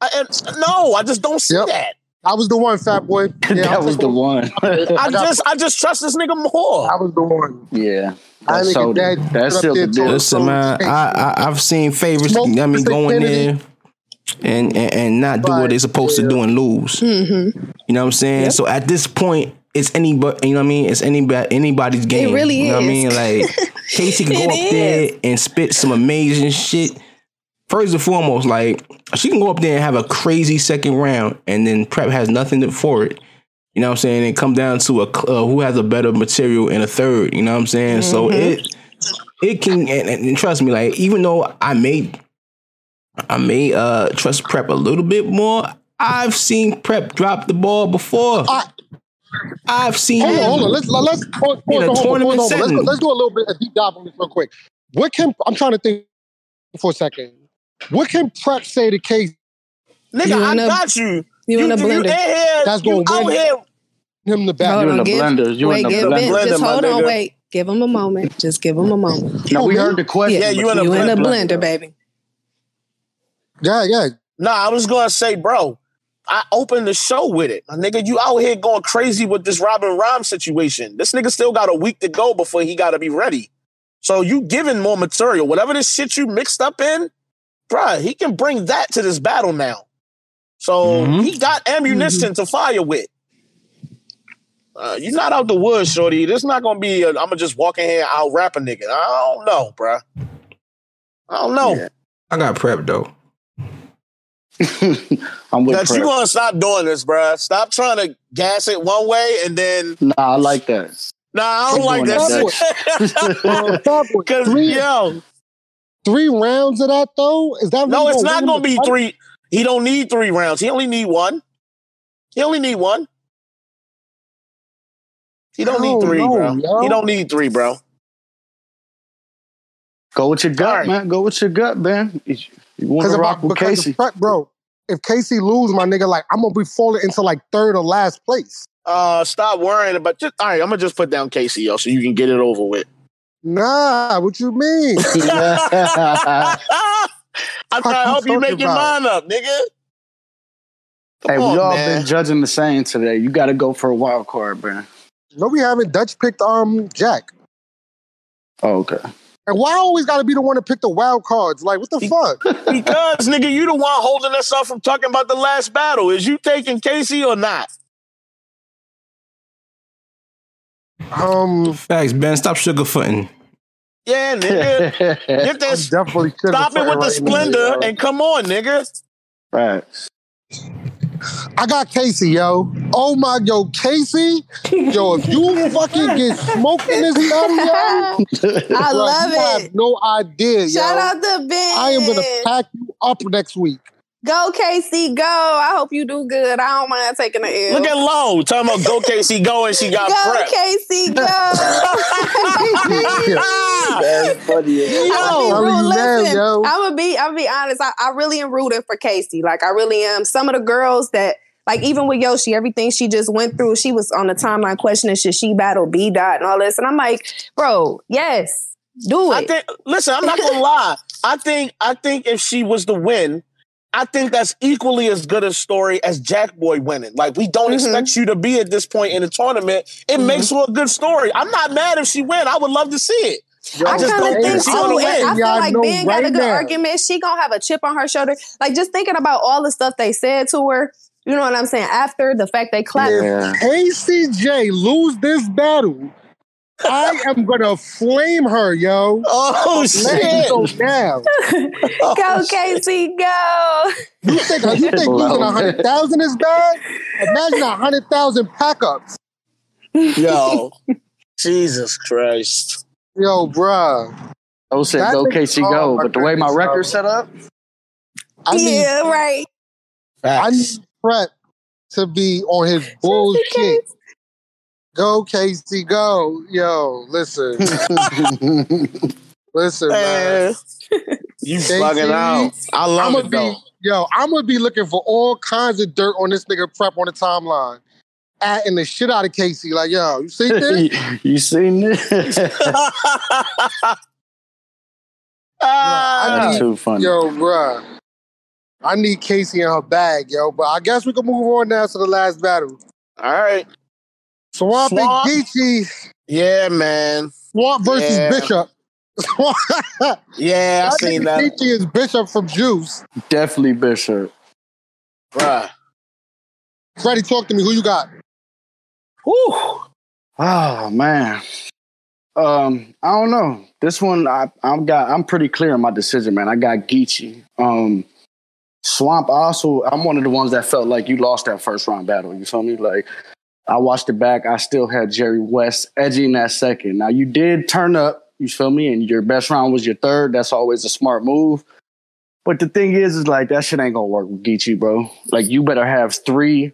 I, and, no, I just don't see Yep. that. I was the one, fat boy. [laughs] Yeah, that I'm was the taking- one. I just, I just trust this nigga more. I was the one. yeah. I That nigga sold dead. it. That Stood up sealed there the told deal. us. Listen, man, I, I I've seen favorites. Smoke I mean, Mr. go in there and, and and not do what they're supposed to do and lose. Mm-hmm. You know what I'm saying? So at this point, it's anybody. You know what I mean? It's anybody anybody's game. really You know what I mean? Like Casey can [laughs] go It up there and spit some amazing shit. First and foremost, like she can go up there and have a crazy second round, and then prep has nothing for it. You know what I'm saying? And come down to a uh, who has a better material in a third. You know what I'm saying? So it it can and, and, trust me, like even though I may I may uh trust prep a little bit more. I've seen prep drop the ball before. I- I've seen Hold on, hold on. Let's let's pause, pause, hold tournament hold on, Let's, go- let's do a little bit a deep dive on this real quick. What can I'm trying to think for a second? What can Prep say to Casey Nigga, You I in a- got you. You, in a you, you in blender. here. That's gonna win. here. him the Hold back? You in on, the give- blender. You wait, in the give blender. Ben, just my hold on, wait. Give him a moment. Just give him a moment. Now we heard the question. Yeah, you in a You in a blender. blender, baby. Yeah, yeah. Nah, I was gonna say, bro. I opened the show with it. My nigga, you out here going crazy with this Robin Rhyme situation. This nigga still got a week to go before he gotta be ready. So you giving more material. Whatever this shit you mixed up in, bruh, he can bring that to this battle now. So Mhm. he got ammunition to fire with. Uh, you're not out the woods, shorty. This not gonna be. i am gonna just walk in here and out rap a nigga. I don't know, bruh. I don't know. Yeah. I got prep though. [laughs] I'm with That you Prep. gonna stop doing this, bruh. Stop trying to gas it one way and then Nah, I like that. nah, I don't Keep like that that, shit. Uh, Fat Boy, Cause yo, three rounds of that though? Is that no, it's not gonna be fight? three. He don't need three rounds. He only need one. He only need one. He don't need don't three, know, bro. yo. He don't need three, bro. Go with your gut, All right. man. Go with your gut, man. You want Because to if, I, with because Casey? if Prep, bro, if Casey lose, my nigga, like I'm gonna be falling into like third or last place. Uh, stop worrying about. Just all right. I'm gonna just put down Casey, yo, so you can get it over with. Nah, what you mean? [laughs] I'm trying to help you make your mind up, nigga. hey, Come we on, all man. been judging the same today. You got to go for a wild card, man. no, we haven't. Dutch picked um Jack. Oh, okay. And why I always gotta be the one to pick the wild cards? Like, what the fuck? [laughs] Because nigga, you the one holding us up from talking about the last battle. Is you taking Casey or not? Um, Facts, Ben. Stop sugarfooting. Yeah, nigga. [laughs] Get I'm this. definitely Stop it with the right now, splendor yo. and come on, nigga. right. I got Casey, yo. Oh my, yo, Casey, yo, if you fucking get smoked in this battle, yo, [laughs] I bro, love you have it. no idea, Shout yo. out to Ben. I am gonna pack you up next week. Go KC, go! I hope you do good. I don't mind taking the L. Look at Low talking about go KC go and she got go prep. KC, go! [laughs] That's funny. I'm gonna be, listen, yo. I'm gonna be, I'm gonna be honest. I, I really am rooting for Casey. Like I really am. Some of the girls that, like even with Yoshi, everything she just went through, she was on the timeline questioning should she battle B dot and all this, and I'm like, bro, yes, do I it. think. Listen, I'm not gonna lie. I think. I think if she was to win, I think that's equally as good a story as Jack Boy winning. Like we don't Mhm. expect you to be at this point in the tournament. It Mhm. makes for a good story. I'm not mad if she win. I would love to see it. I just kinda don't think think she's so, gonna win. I feel Y'all like know Ben got a good now. argument. She gonna have a chip on her shoulder. Like just thinking about all the stuff they said to her. You know what I'm saying? After the fact they clapped. Yeah. ACJ lose this battle. I am gonna flame her, yo. Oh shit! go down. [laughs] Go oh, Casey, go! You think you think losing a hundred thousand is bad? Imagine a hundred thousand pack ups. [laughs] Yo, Jesus Christ! Yo, bruh. I would say That go nigga- KC oh go, but the way my goodness, record's set up, I need yeah, right. I need Facts. To be on his Just bullshit. Go, Casey, go. Yo, listen, listen, man. [laughs] You Casey, bugging out. I I'm love gonna it though. be, yo, I'm gonna be looking for all kinds of dirt on this nigga Prep on the timeline. Atting the shit out of Casey. Like, yo, you see [laughs] this? you seen this? [laughs] Ah, That's too funny. Yo, bruh. I need Casey in her bag, yo. But I guess we can move on now to the last battle. all right. Swamp, Swamp. and Geechee. Yeah, man. Swamp versus Yeah. Bishop. [laughs] Yeah, I seen that, Geechee is Bishop from Juice. Definitely Bishop. bruh. Freddie, talk to me. Who you got? Whew. Oh man. Um, I don't know. This one I I'm got I'm pretty clear on my decision, man. I got Geechee. Um Swamp also I'm one of the ones that felt like you lost that first round battle. You feel me? Like I watched it back. I still had Jerry West edging that second. Now you did turn up, you feel me, and your best round was your third. That's always a smart move. But the thing is, is like that shit ain't gonna work with Geechee, bro. Like you better have three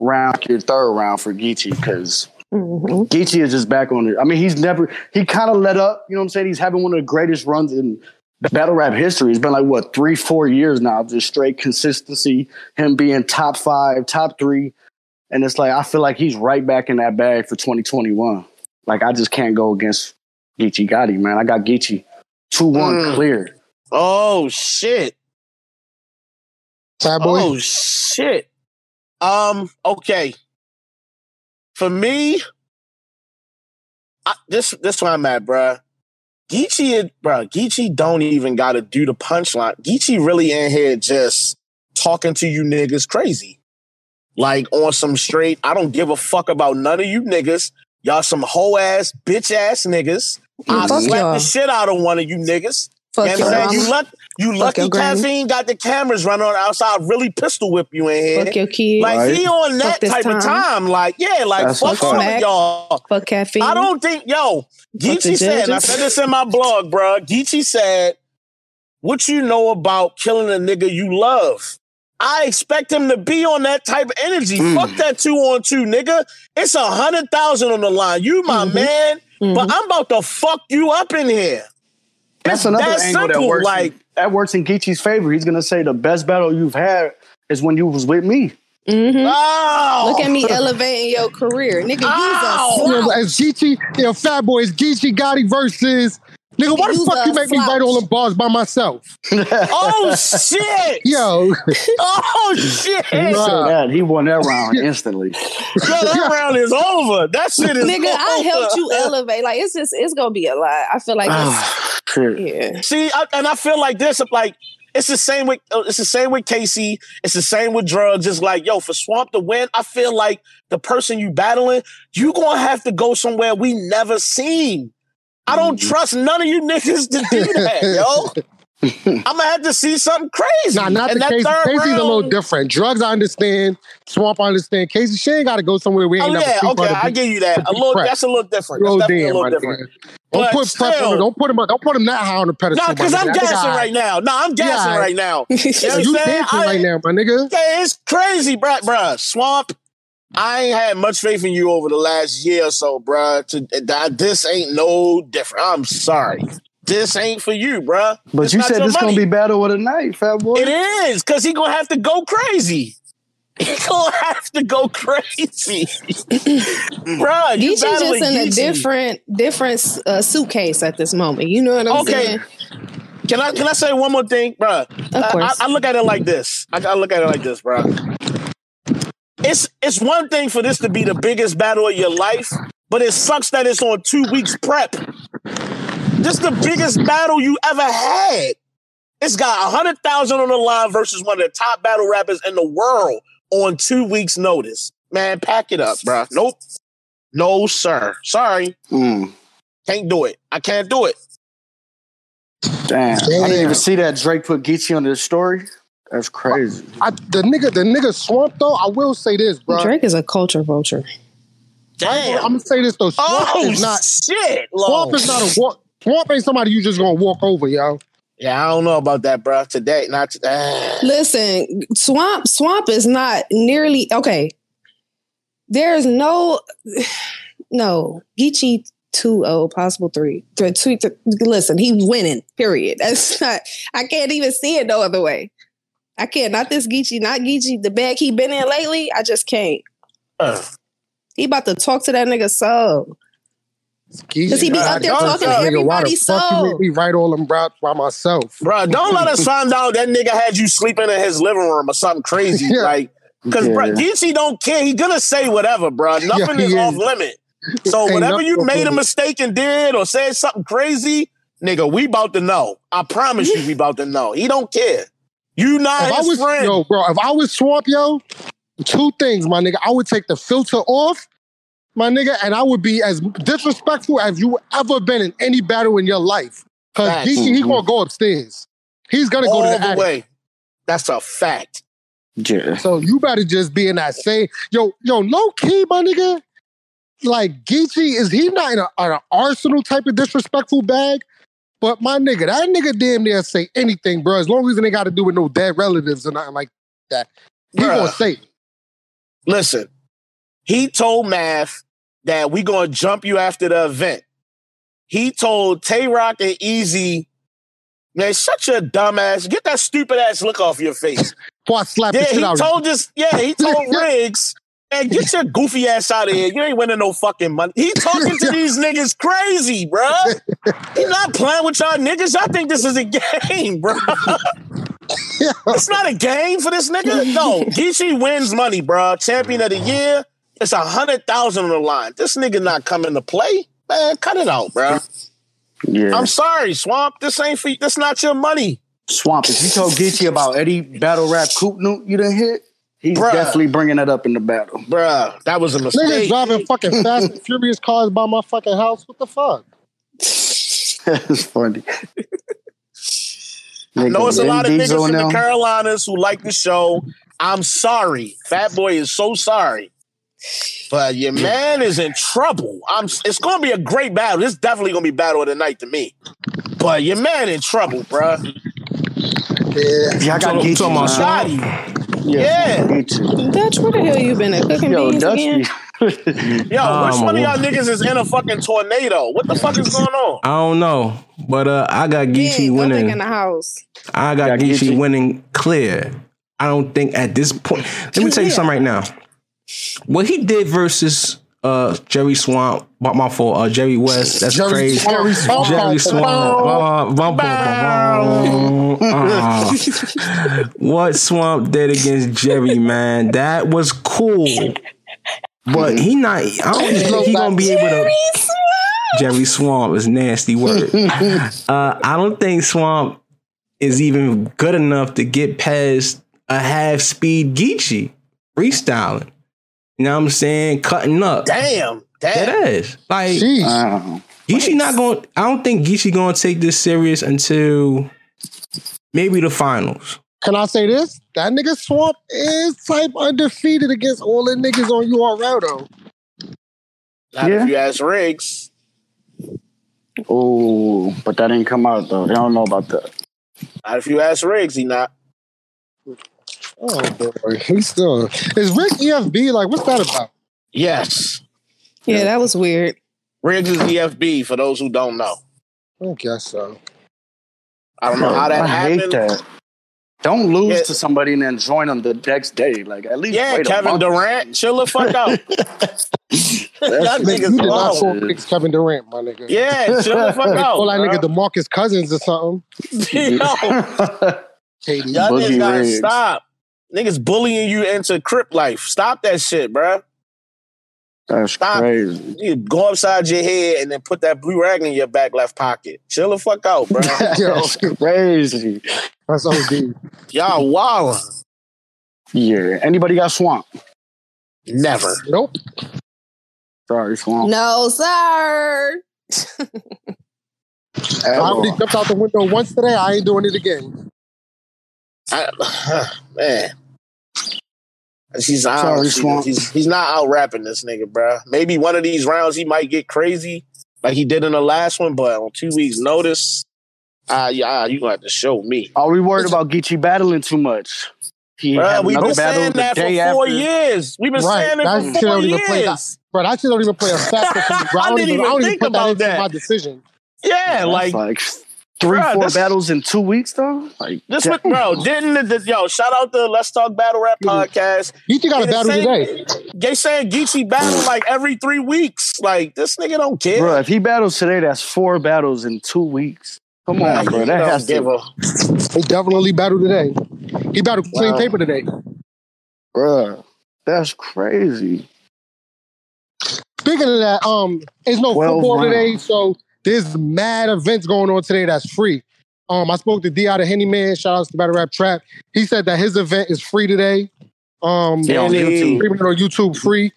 round your third round for Geechee because Mhm. Geechee is just back on it. I mean, he's never he kind of let up. You know what I'm saying? He's having one of the greatest runs in battle rap history. It's been like what three, four years now, just straight consistency. Him being top five, top three, and it's like I feel like he's right back in that bag for 2021. Like I just can't go against Geechee Gotti, man. I got Geechee two one Mm. clear. Oh shit. Fat boy. Oh shit. Um. Okay. For me, I, this this where I'm at, bruh. Geechee, bruh. Geechee don't even got to do the punchline. Geechee really in here just talking to you niggas crazy, like on some straight. I don't give a fuck about none of you niggas. Y'all some hoe ass bitch ass niggas. I Fuck slap the shit out of one of you niggas. Fuck You know your what I'm saying? You, luck, you Fuck lucky caffeine got the cameras running on outside, really pistol whip you in here. Fuck your kid. Like Right. he on that Fuck this type of time. time. Like, yeah, like That's fuck a all of y'all. Fuck caffeine. I don't think, yo, Fuck Geechee said, and I said this in my blog, bro. Geechee said, what you know about killing a nigga you love? I expect him to be on that type of energy. Mm. Fuck that two on two, nigga. It's a hundred thousand on the line. You my Mhm. man, Mhm. but I'm about to fuck you up in here. That's It's another that angle that works. like- in, that works in Geechee's favor. He's gonna say the best battle you've had is when you was with me. Mhm. Oh, Look at me [laughs] elevating your career, nigga. Ow. Use a You know, slouch. as Geechee, yo, Fat Boy is Geechee Gotti versus. Nigga, why the fuck a you make me slouch. write all the bars by myself? [laughs] oh shit! Yo, [laughs] Oh shit! He Yo, said that. He won that round [laughs] instantly. Yo, that round is over. That shit is Nigga, I over. helped you elevate. Like it's just it's gonna be a lot. I feel like it's Ah, yeah. See, I, and I feel like this. Like it's the same with uh, it's the same with Casey. It's the same with drugs. It's like yo, for Swamp to win, I feel like the person you battling, you gonna have to go somewhere we never seen. I don't Mhm. trust none of you niggas to do that, yo. [laughs] I'm gonna have to see something crazy. Nah, not And the Casey. Casey's a little different. Drugs, I understand. Swamp, I understand. Casey, she ain't got to go somewhere we ain't Oh never yeah, seen okay, I give you that. A little, prep. that's a little different. That's Oh definitely a little different. Don't But put prep on. Don't put him. Don't put him that high on the pedestal. My because. I'm gassing right now. No, I'm gassing Yeah. right now. You know You dancing I- right now, my nigga. Yeah, it's crazy, bruh, bruh. Swamp, I ain't had much faith in you over the last year or so, bruh. To, that, this ain't no different. I'm sorry. This ain't for you, bruh. But It's you said your this gonna be battle with a knife, fat boy. It is, because he gonna have to go crazy. [laughs] He gonna have to go crazy. [clears throat] bruh, you Geechee just battling in a Geechee. different different uh, suitcase at this moment. You know what I'm saying? Okay. saying? Can I can I say one more thing, bruh? Of I, course. I, I look at it like this. I, I look at it like this, bro. It's it's one thing for this to be the biggest battle of your life, but it sucks that it's on two weeks prep. This is the biggest battle you ever had. It's got a hundred thousand on the line versus one of the top battle rappers in the world on two weeks' notice. Man, pack it up, bro. Nope. No, sir. Sorry. Mm, Can't do it. I can't do it. damn. I didn't even see that Drake put Geechee under the story. That's crazy. I, the nigga, the nigga Swamp though. I will say this, bro. Drake is a culture vulture. Damn. I'm gonna say this though. Swamp oh, is not. shit. Swamp is not a walk. Swamp ain't somebody you just gonna walk over, yo. Yeah, I don't know about that, bro. Today, not today. [sighs] Listen, Swamp Swamp is not nearly okay. There's no [sighs] no Geechee 2-0, possible three. Th- th- listen, he's winning. Period. That's [laughs] not. I can't even see it no other way. I can't. Not this Geechee. Not Geechee. The bag he been in lately. I just can't. Uh, He about to talk to that nigga soul. Does he be up there talking to everybody's Why the fuck you soul? make me write all them raps by myself? bro, don't let us find out that nigga had you sleeping in his living room or something crazy. [laughs] Yeah. Like, because, bro, Yeah. Geechee don't care. He gonna say whatever, bro. [laughs] Nothing he is is. off limit. [laughs] So Ain't whatever you made a mistake and did or said something crazy, nigga, we about to know. I promise you, we about to know. He don't care. You not If I his was friend. yo, bro, if I was Swamp, yo, two things, my nigga. I would take the filter off, my nigga, and I would be as disrespectful as you ever been in any battle in your life. Cause Facts. Geechee, he gonna mm-hmm. go upstairs. He's gonna all go to the, the attic. way. That's a fact. Yeah. So you better just be in that same yo, yo, low key, my nigga. Like Geechee, is he not in a, an arsenal type of disrespectful bag? But my nigga, that nigga damn near say anything, bro. As long as it ain't got to do with no dead relatives or nothing like that. He Bruh. gonna say it. Listen, he told Math that we gonna jump you after the event. He told Tay Roc and Eazy, man, shut your dumb ass. Get that stupid ass look off your face. [laughs] I slap yeah, he out of you. told this, yeah, he told [laughs] Riggs, man, get your goofy ass out of here. You ain't winning no fucking money. He talking to [laughs] these niggas crazy, bruh. He not playing with y'all niggas. Y'all think this is a game, bruh. [laughs] It's not a game for this nigga. [laughs] No, Geechee wins money, bro. Champion of the year. It's a hundred thousand on the line. This nigga not coming to play. Man, cut it out, bro. Yeah. I'm sorry, Swamp. This ain't for this not your money. Swamp, if you told Geechee about Eddie battle rap Coop Newt you done hit, he's Bruh. definitely bringing that up in the battle. Bruh, that was a mistake. Niggas driving [laughs] fucking fast and furious cars by my fucking house. What the fuck? [laughs] That's funny. I know it's a lot of Diesel niggas from now. the Carolinas who like the show. I'm sorry. Fat Boy is so sorry. But your man is in trouble. I'm it's gonna be a great battle. It's definitely gonna be battle of the night to me. But your man in trouble, bruh. Yeah. Yeah, I got Talking- Geechee. talking about man. Shotty. Yeah. Yeah. Dutch, where the hell you been at? Cooking Yo, beans Dutch again? be- [laughs] Yo, Um, which one of y'all niggas is in a fucking tornado? What the fuck is going on? I don't know, but uh, I got Geechee Yeah, go in winning. the house. I got Got Geechee Geechee. winning clear. I don't think at this point. Let me tell you something right now. What he did versus uh Jerry Swamp, my, my fault, uh, Jerry West. That's Jerry crazy. Swamp. Jerry Swamp. Bum, bum, bum, bum. Uh, what Swamp did against Jerry, man, that was cool. But he not. I don't think he gonna be able to. Jerry Swamp is nasty word. [laughs] uh, I don't think Swamp is even good enough to get past a half speed Geechee freestyling. You know what I'm saying? Cutting up. Damn. Damn. That is like Jeez. Uh, Geechee not going. I don't think Geechee going to take this serious until maybe the finals. Can I say this? That nigga Swamp is type undefeated against all the niggas on URL though. Not Yeah. if you ask Riggs. Oh, but that didn't come out though. They don't know about that. Not if you ask Riggs, he not. Oh boy, he's still is Rick EFB like what's that about? Yes. Yeah, that was weird. Riggs is EFB for those who don't know. I guess so. I don't know how that I happened. hate that. Don't lose Yeah. to somebody and then join them the next day. Like at least Yeah, wait a Kevin month. Durant, chill the fuck out. [laughs] That's That Nigga, nigga's you did not low. Kevin Durant, my nigga. Yeah, chill the fuck [laughs] out. Call that bruh. nigga DeMarcus Cousins or something. [laughs] Yo, Katie. y'all Boogie niggas gotta Riggs. stop. Niggas bullying you into crip life. Stop that shit, bruh. That's Stop. crazy. You go upside your head and then put that blue rag in your back left pocket. Chill the fuck out, bruh. [laughs] Yo, That's crazy. that's OD. [laughs] Y'all wildin'. Yeah. Anybody got swamp? Never. Nope. Sorry, swamp. No, sir. At I all. already jumped out the window once today. I ain't doing it again. I, [sighs] man. He's, I Sorry, don't see Swamp. this. he's he's not out rapping this nigga, bro. Maybe one of these rounds he might get crazy like he did in the last one, but on two weeks' notice, ah, yeah, you gonna have to show me. Are we worried about Geechee battling too much? He Bruh, we've been saying that for day four after. years. We've been Right, saying that it for four don't even play years. Bro, that shit don't even play a [laughs] factor. Bro. I, I don't didn't even, I don't even think put that about into that. my decision. Yeah, That's like like three, Bruh, four this- battles in two weeks though. Like this, damn. what, bro. Didn't the, the- yo shout out to Let's Talk Battle Rap podcast? You think got a battle saying- today? They saying Geechee battle like every three weeks. Like this nigga don't care. Bro, if he battles today, that's four battles in two weeks. Come on, Like, bro. he That has give to, a He definitely battled today. He battled clean Wow. paper today. bro. That's crazy. Speaking of that, um, it's no 12 football today, so there's mad events going on today that's free. Um, I spoke to D out of Henny Man. Shout out to Battle Rap Trap. He said that his event is free today. Um, Yeah, on YouTube. streaming on YouTube free.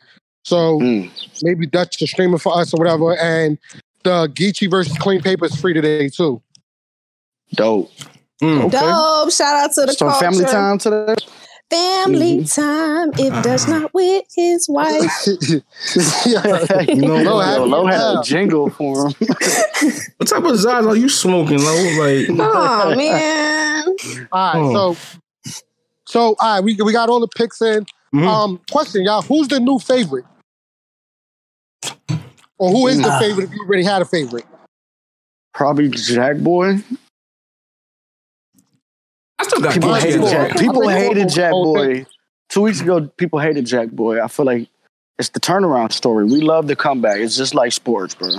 So Mm, maybe Dutch is streaming for us or whatever. And the Geechee versus Clean Paper is free today too. dope. Mm. Okay. Dope. Shout out to the So culture. family time today. Family time. If does not with his wife. yeah. [laughs] you know, Lo Lo, had- Lo had yeah. a jingle for him. [laughs] What type of Zaz are you smoking, Lo? Like, [laughs] Oh man. All right, Oh. so so all right, we we got all the picks in. Mhm. Um, question, y'all, who's the new favorite? Or who is the favorite if you already had a favorite? Probably Jack Boy. I still got People hated Jack. People hated Jack Boy. Two weeks ago, people hated Jack Boy. I feel like it's the turnaround story. We love the comeback. It's just like sports, bro.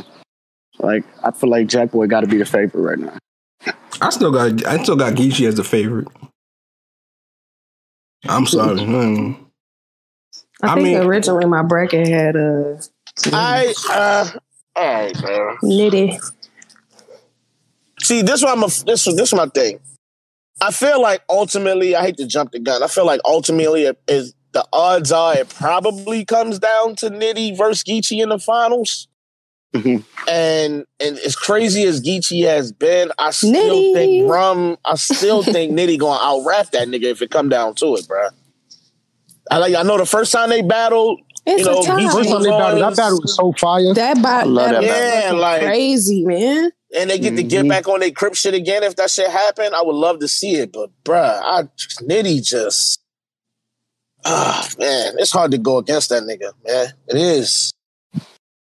Like I feel like Jack Boy got to be the favorite right now. I still got I still got Geechee as the favorite. I'm sorry. [laughs] Mm. I, I think mean- originally my bracket had uh I uh all right, man. nitty. See, this one I'm a, this this is my thing. I feel like ultimately, I hate to jump the gun. I feel like ultimately, it is the odds are it probably comes down to Nitty versus Geechee in the finals. Mhm. And and as crazy as Geechee has been, I still Nitty. think Rum. I still think Nitty gonna out rap that nigga if it come down to it, bruh. I like. I know the first time they battled, It's You know, a time. First time they battled, that battle was so fire. That battle, love that that battle battle. Yeah, like- crazy, man. And they get to get Mhm. back on their crip shit again. If that shit happen, I would love to see it. But bruh, I Nitty just ah man, it's hard to go against that nigga, man. It is.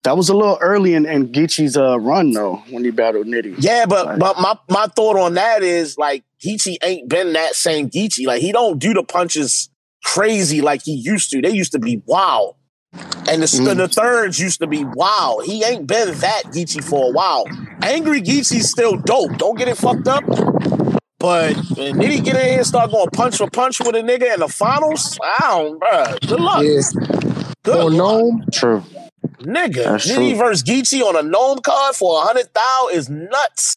That was a little early in, in Geechee's uh, run though when he battled Nitty. Yeah, but Right. but my my thought on that is like Geechee ain't been that same Geechee. Like he don't do the punches crazy like he used to. They used to be wow. And the, Mm. the thirds used to be wow. He ain't been that Geechee for a while. Angry Geechee's still dope. Don't get it fucked up. But when he get in here and start going punch for punch with a nigga in the finals, I don't, bruh. Good luck. Yeah. Good Or luck. NOME. True. Nigga, That's Nitty true. versus Geechee on a NOME card for a hundred thou is nuts.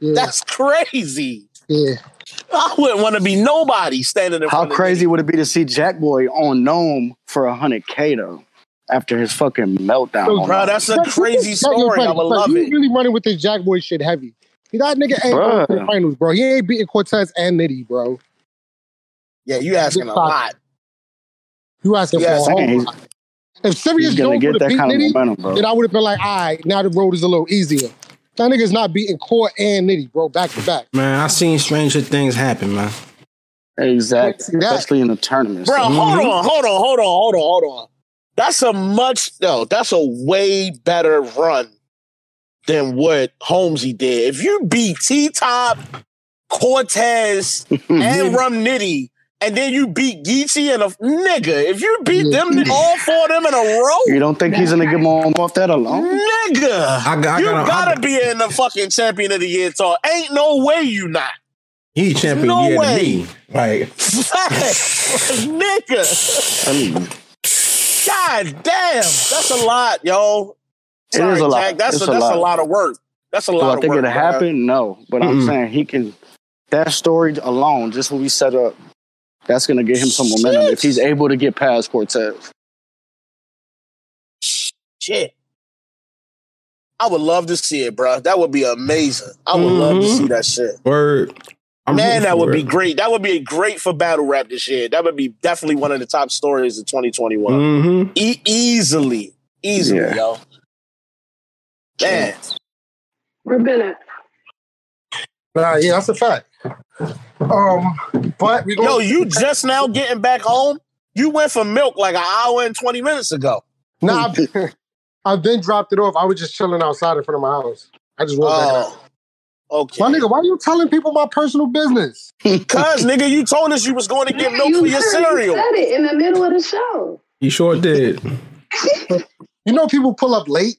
Yeah. That's crazy. yeah. [laughs] I wouldn't want to be nobody standing in front of. How crazy of would it be to see Jack Boy on NOME for a hundred K though? After his fucking meltdown. Yo, Bro, that's a Jack- crazy Jack- story. Jack- I would Jack- love you it. really running with this Jack Boy shit heavy. He that nigga ain't uh, Bruh. going to the finals, bro. He ain't beating Cortez and Nitty, bro. Yeah, you asking a lot. You asking Yeah, for a whole lot. If Serius He's gonna Jones get would have that beat kind of Nitty, momentum, bro. then I would have been like, all right, now the road is a little easier. That nigga's not beating Court and Nitty, bro, back to back. Man, I seen stranger things happen, man. Exactly. That- Especially in the tournaments. Bro, So- hold mm-hmm. on, hold on, hold on, hold on, hold on. That's a much no, that's a way better run than what Holmesy did. If you beat T Top, Cortez, [laughs] and Rum Nitty, and then you beat Geechee and a nigga, if you beat them all four of them in a row, You don't think he's gonna get more off that alone? nigga, I got, I you got, gotta I, be in the fucking champion of the year talk. Ain't no way you not. he champion No year way. to me. Like, [laughs] [laughs] nigga. I mean, God damn, that's a lot, yo. It is a lot. Jack, That's a, a that's a lot. lot of work. That's a do lot I think work. it'll bro. happen? No. But I'm saying he can that story alone, just what we set up, that's gonna get him some momentum if he's able to get past Cortez. Shit. I would love to see it, bro. That would be amazing. I would love to Mhm. see that shit. word. I'm Man, that for would be great. That would be great for battle rap this year. That would be definitely one of the top stories of 2021. Mhm. E- easily, easily, Yeah. yo. Man, Where Bennett? Nah, yeah, that's a fact. Um, but we yo, you just now getting back home? You went for milk like an hour and 20 minutes ago. Nah, I've been, [laughs] I've been dropped it off. I was just chilling outside in front of my house. I just walked back. out. Okay. My nigga, why are you telling people my personal business? [laughs] Cause nigga, you told us you was going to get milk you for your literally cereal. said it in the middle of the show. He sure did. You know people pull up late.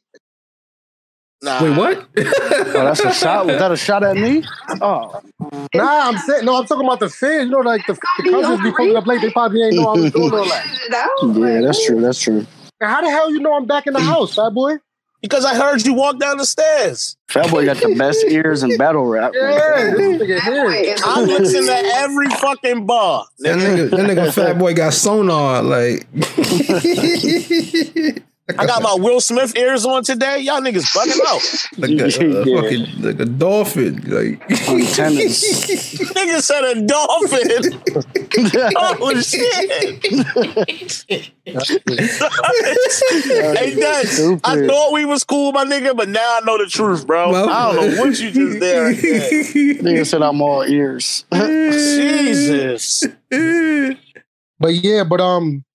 Nah. Wait, what? [laughs] Oh, that's a shot. Was that a shot at me? Oh, Nah, I'm saying no. I'm talking about the fans. You know, like the, the cousins be pulling up late. They probably ain't know I was doing all that. [laughs] yeah, that's true. That's true. And how the hell you know I'm back in the house, fat boy? Because I heard you walk down the stairs. Fat boy got the best ears in battle rap. [laughs] Yeah, this nigga here. I listen to every fucking bar. That nigga, that nigga fat boy got sonar. Like, [laughs] I got my Will Smith ears on today. Y'all niggas bugging out. [laughs] like a, a Yeah. fucking like a dolphin. Like, Antennas. [laughs] Nigga said a dolphin. [laughs] oh shit. hey, Dutch, I thought we was cool, my nigga, but now I know the truth, bro. I don't know what you just did. there. Nigga said I'm all ears. Jesus. But yeah, but um,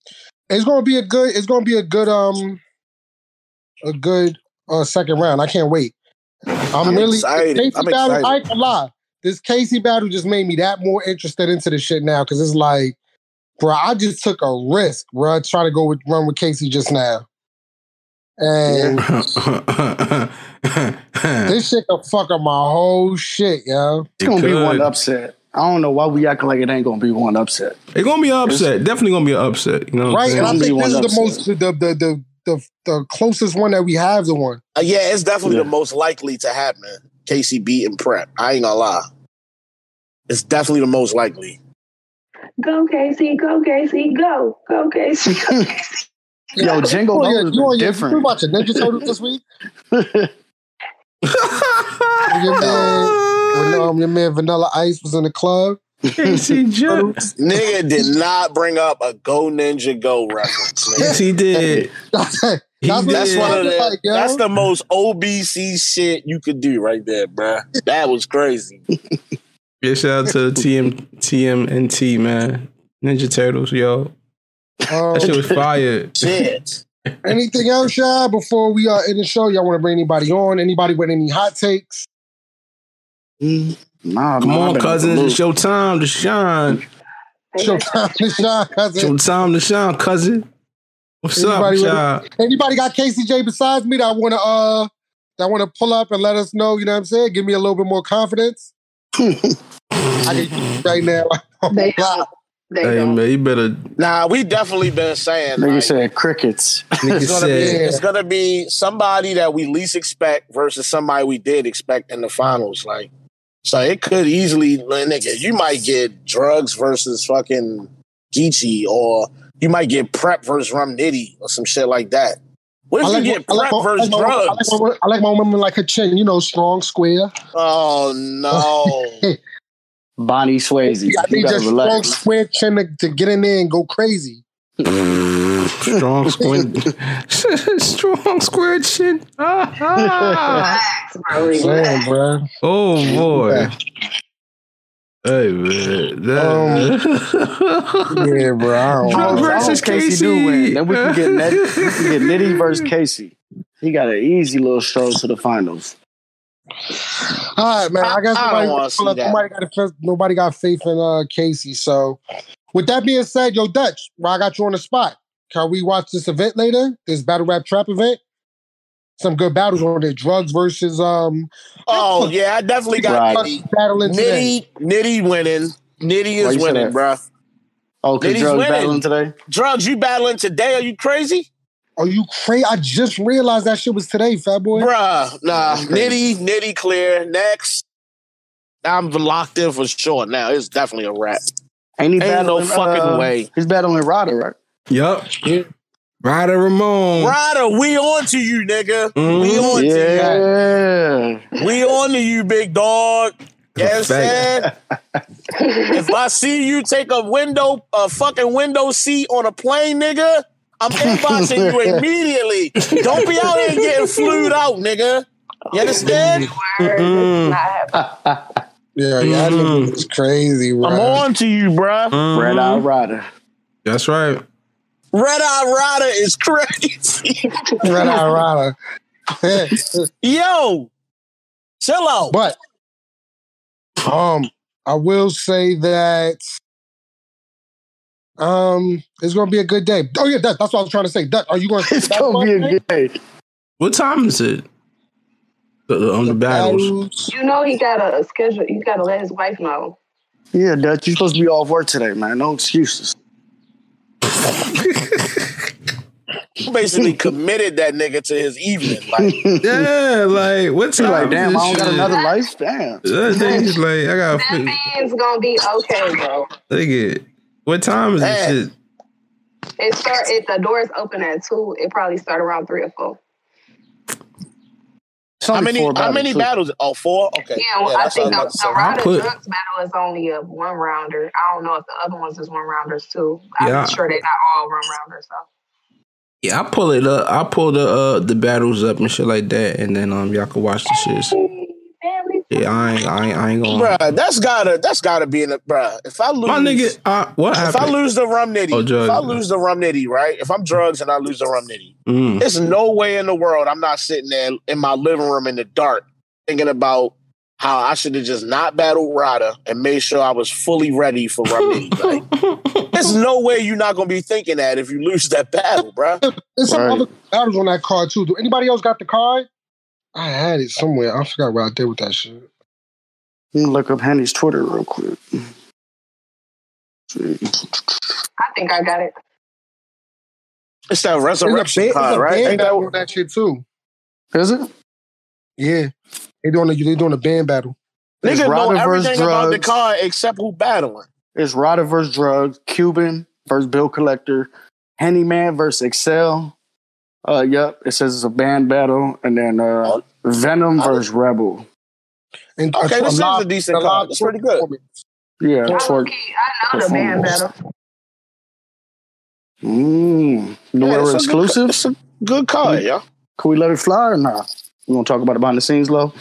it's gonna be a good. It's gonna be a good um, a good uh second round. I can't wait. I'm, I'm really excited. Casey I'm battle. excited. I ain't gonna lie. This Casey battle just made me that more interested into the shit now because it's like, bro, I just took a risk, bro, trying to go with run with Casey just now, and [laughs] this shit could fuck up my whole shit, yo. It's gonna be one upset. I don't know why we acting like it ain't gonna be one upset. It's gonna be an upset. Definitely gonna be an upset. You know Right, and I think this is wants the most the the the the, the closest one that we have to one. Uh, yeah, it's definitely Yeah. the most likely to happen. Casey beating Prep. I ain't gonna lie. It's definitely the most likely. Go Casey, go Casey, go, go Casey. Go [laughs] Casey. Yo, Jingle Oh, yeah, Bells you, been on your, you watching Ninja Turtles this week? [laughs] Your man, when, um, your man Vanilla Ice was in the club. Casey [laughs] Jones. Nigga did not bring up a Go Ninja Go reference. nigga. Yes, he did. That's, [laughs] He that's what That's one of the like, yo. that's the most OBC shit you could do right there, bruh. That was crazy. [laughs] Yeah, shout out to TM TMNT man. Ninja Turtles, yo. Um, That shit was fire. Shit. anything else, y'all? Before we are in the show, y'all want to bring anybody on? Anybody with any hot takes? Nah, Come man, on, cousins. It's your time to shine. Showtime to shine, It's cousin. your time to shine, cousin. What's Anybody up, with- y'all? Anybody got KCJ besides me that want to uh that want to pull up and let us know? You know what I'm saying? Give me a little bit more confidence. [laughs] I can right now. [laughs] They don't. They Hey don't. man, you better. Nah, we definitely been saying Nigga like, said crickets. It's gonna be said, it's gonna be somebody that we least expect versus somebody we did expect in the finals. Like, so it could easily, like, nigga, you might get drugs versus fucking Geechee, or you might get prep versus Rum Nitty or some shit like that. What if I you get my- I, like prep my, I, versus I, drugs? like my, I like my woman like her chin, you know, strong, square. Oh no. [laughs] Bonnie Swayze. I You need gotta just strong, relax. square chin to, to get in there and go crazy. [laughs] Strong [laughs] squint. [laughs] Strong square chin. Ah, ah. Relax, bro. [laughs] Damn, bro. Oh boy. Hey man. That, Yeah, bro. I don't Drug know. I hope versus Casey do win. Then we can get Nitty, we can get Nitty versus Casey. He got an easy little stroll to the finals. All right, man. I guess I- I nobody, don't wanna see that. nobody got a faith- nobody got faith in uh, Casey. So, with that being said, yo, Dutch, I got you on the spot. Can we watch this event later? This battle rap trap event. Some good battles on there. Drugs versus um Oh yeah, I definitely got Right. Nitty. battling today. Nitty, Nitty winning. Nitty is winning, that? bruh. Oh, because Nitty's drugs winning. battling today. Drugs, you battling today? Are you crazy? Are you crazy? I just realized that shit was today, fat boy. Bruh, nah. Nitty, Nitty clear. Next. I'm locked in for sure now. It's definitely a wrap. Ain't he Ain't no fucking uh, way. He's battling Ryder, right? Yup. Ryder Ramon. Ryder, we on to you, nigga. We Mhm. on to you. We on to you, big dog. You know I'm saying? if I see you take a window, a fucking window seat on a plane, nigga, I'm inboxing you [laughs] immediately. Don't be out here getting flued out, nigga. You understand? Word, this is Mm-mm. Yeah, yeah, that Mhm. nigga was crazy, bro. I'm on to you, bruh. Mhm. Red Eye Ryder. That's right. Red Eye Rider is crazy. [laughs] Red Eye Rider. [laughs] Yo, chill out. but um, I will say that um, it's gonna be a good day. Oh yeah, that, that's what I was trying to say. That, are you going? [laughs] to It's gonna be a good day. What time is it? The, the- on the battles. You know he got a schedule. You got to let his wife know. Yeah, Dutch, you're supposed to be off work today, man. No excuses. You basically committed that nigga to his evening. Like, Yeah, like what He's time? like, damn, I don't got another life. Damn. That thing's like, I got That man's gonna be okay, bro. Look it. What time is this shit? It start. If the doors open at two, it probably start around three or four. It's how many? four how many too. battles? Oh, four. Okay. Yeah, well, I think the, the about to say. Ryder put- Drugs battle is only a one rounder. I don't know if the other ones is one rounders too. I'm Yeah. sure they're not all one rounders. So Yeah, I pull it up. I pull the uh the battles up and shit like that, and then um y'all can watch the shit. Family. Yeah, I ain't, I ain't, I ain't gonna. Bruh, that's gotta that's gotta be in the bruh. If I lose My nigga, uh, what if I lose the rum nitty, Oh, if drugs. I lose the rum nitty, right? If I'm drugs and I lose the rum nitty, Mm. there's no way in the world I'm not sitting there in my living room in the dark thinking about how I should have just not battled Rada and made sure I was fully ready for rum nitty. [laughs] Like, there's no way you're not gonna be thinking that if you lose that battle, bruh. There's some Right. other battles on that card too. Do anybody else got the card? I had it somewhere. I forgot what I did with that shit. Let me look up Henny's Twitter real quick. See. I think I got it. It's that There's a, resurrection band, card, a right? Ain't that battle what- that shit too. Is it? Yeah, they doing a, they doing a band battle. It's Niggas know Ryder versus everything about the drugs. card except who battling. It's Ryder versus Drugs, Cuban versus Bill Collector, Henny Man versus Excel. Uh, yep. It says it's a band battle, and then uh, Venom Oh. versus Rebel. And Okay, this is a decent a card. live That's pretty good. Yeah, I, twerk. low-key- I know the band battle. Mmm. No Yeah, yeah, it's a good- exclusive. It's a good card, yo. Can we let it fly or not? We gonna talk about it behind the scenes, low.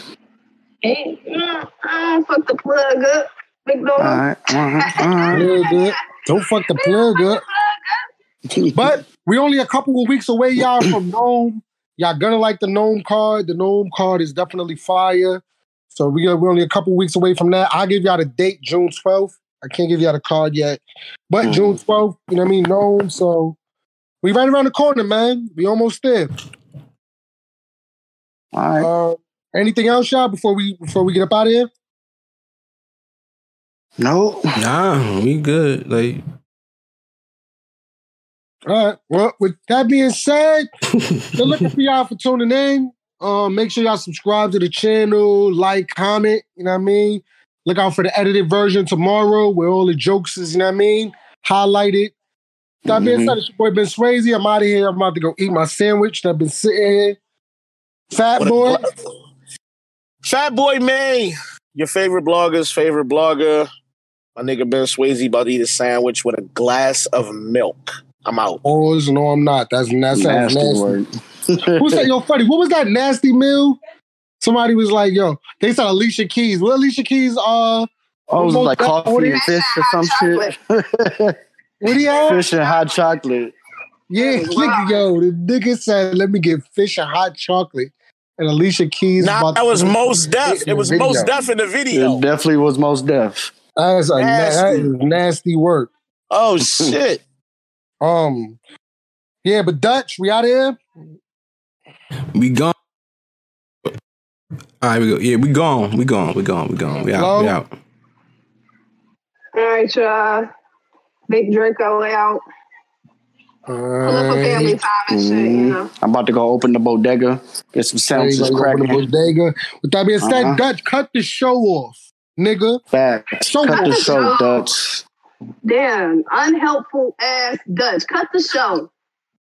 Hey, mm, mm, fuck the plug up. Big. All right, all right, all [laughs] right. Don't fuck the plug up. [laughs] But we only a couple of weeks away, y'all, from [clears throat] NOME. Y'all gonna like the NOME card. The NOME card is definitely fire. So we are, we're only a couple weeks away from that. I'll give y'all the date, June 12th. I can't give y'all the card yet. But Mm. June 12th, you know what I mean? NOME. So we right around the corner, man. We almost there. All right. Uh, anything else, y'all, before we before we get up out of here? No. Nah, we good. Like, All right. Well, with that being said, [laughs] Good looking for y'all for tuning in. Um, make sure y'all subscribe to the channel, like, comment, you know what I mean? Look out for the edited version tomorrow where all the jokes is, you know what I mean? Highlighted. That being Mhm. said, it's your boy Ben Swayze. I'm out of here. I'm about to go eat my sandwich. that I've been sitting here. Fat What boy. Fat Boy May, your favorite blogger's favorite blogger. My nigga Ben Swayze about to eat a sandwich with a glass of milk. I'm out. Boys, no, I'm not. That's that sounds Nasty nasty. word. What's that? Yo, funny. What was that nasty meal? Somebody was like, "Yo," they said Alicia Keys. What Alicia Keys? Uh, Oh, was What like coffee and fish or some shit. [laughs] what do you have? fish and hot chocolate. Yeah, Wow. yo, the nigga said, "Let me get fish and hot chocolate." And Alicia Keys. Nah, that was most deaf. It was Video. most deaf in the video. It definitely was most deaf. That's a na- that Nasty. nasty work. Oh shit. Um, yeah, but Dutch, we out here. We gone. All right, we go. Yeah, we gone. We gone. We gone. We gone. We out. We Hello? out. All right, y'all. Big Draco out. Pull up a family time and shit, you know. I'm about to go open the bodega, get some There you sandwiches go, go the cracking. bodega. With that being said, Uh-huh. Dutch, cut the show off, nigga. Facts. So Cut the what? show, Dutch. Damn, unhelpful ass Dutch. Cut the show.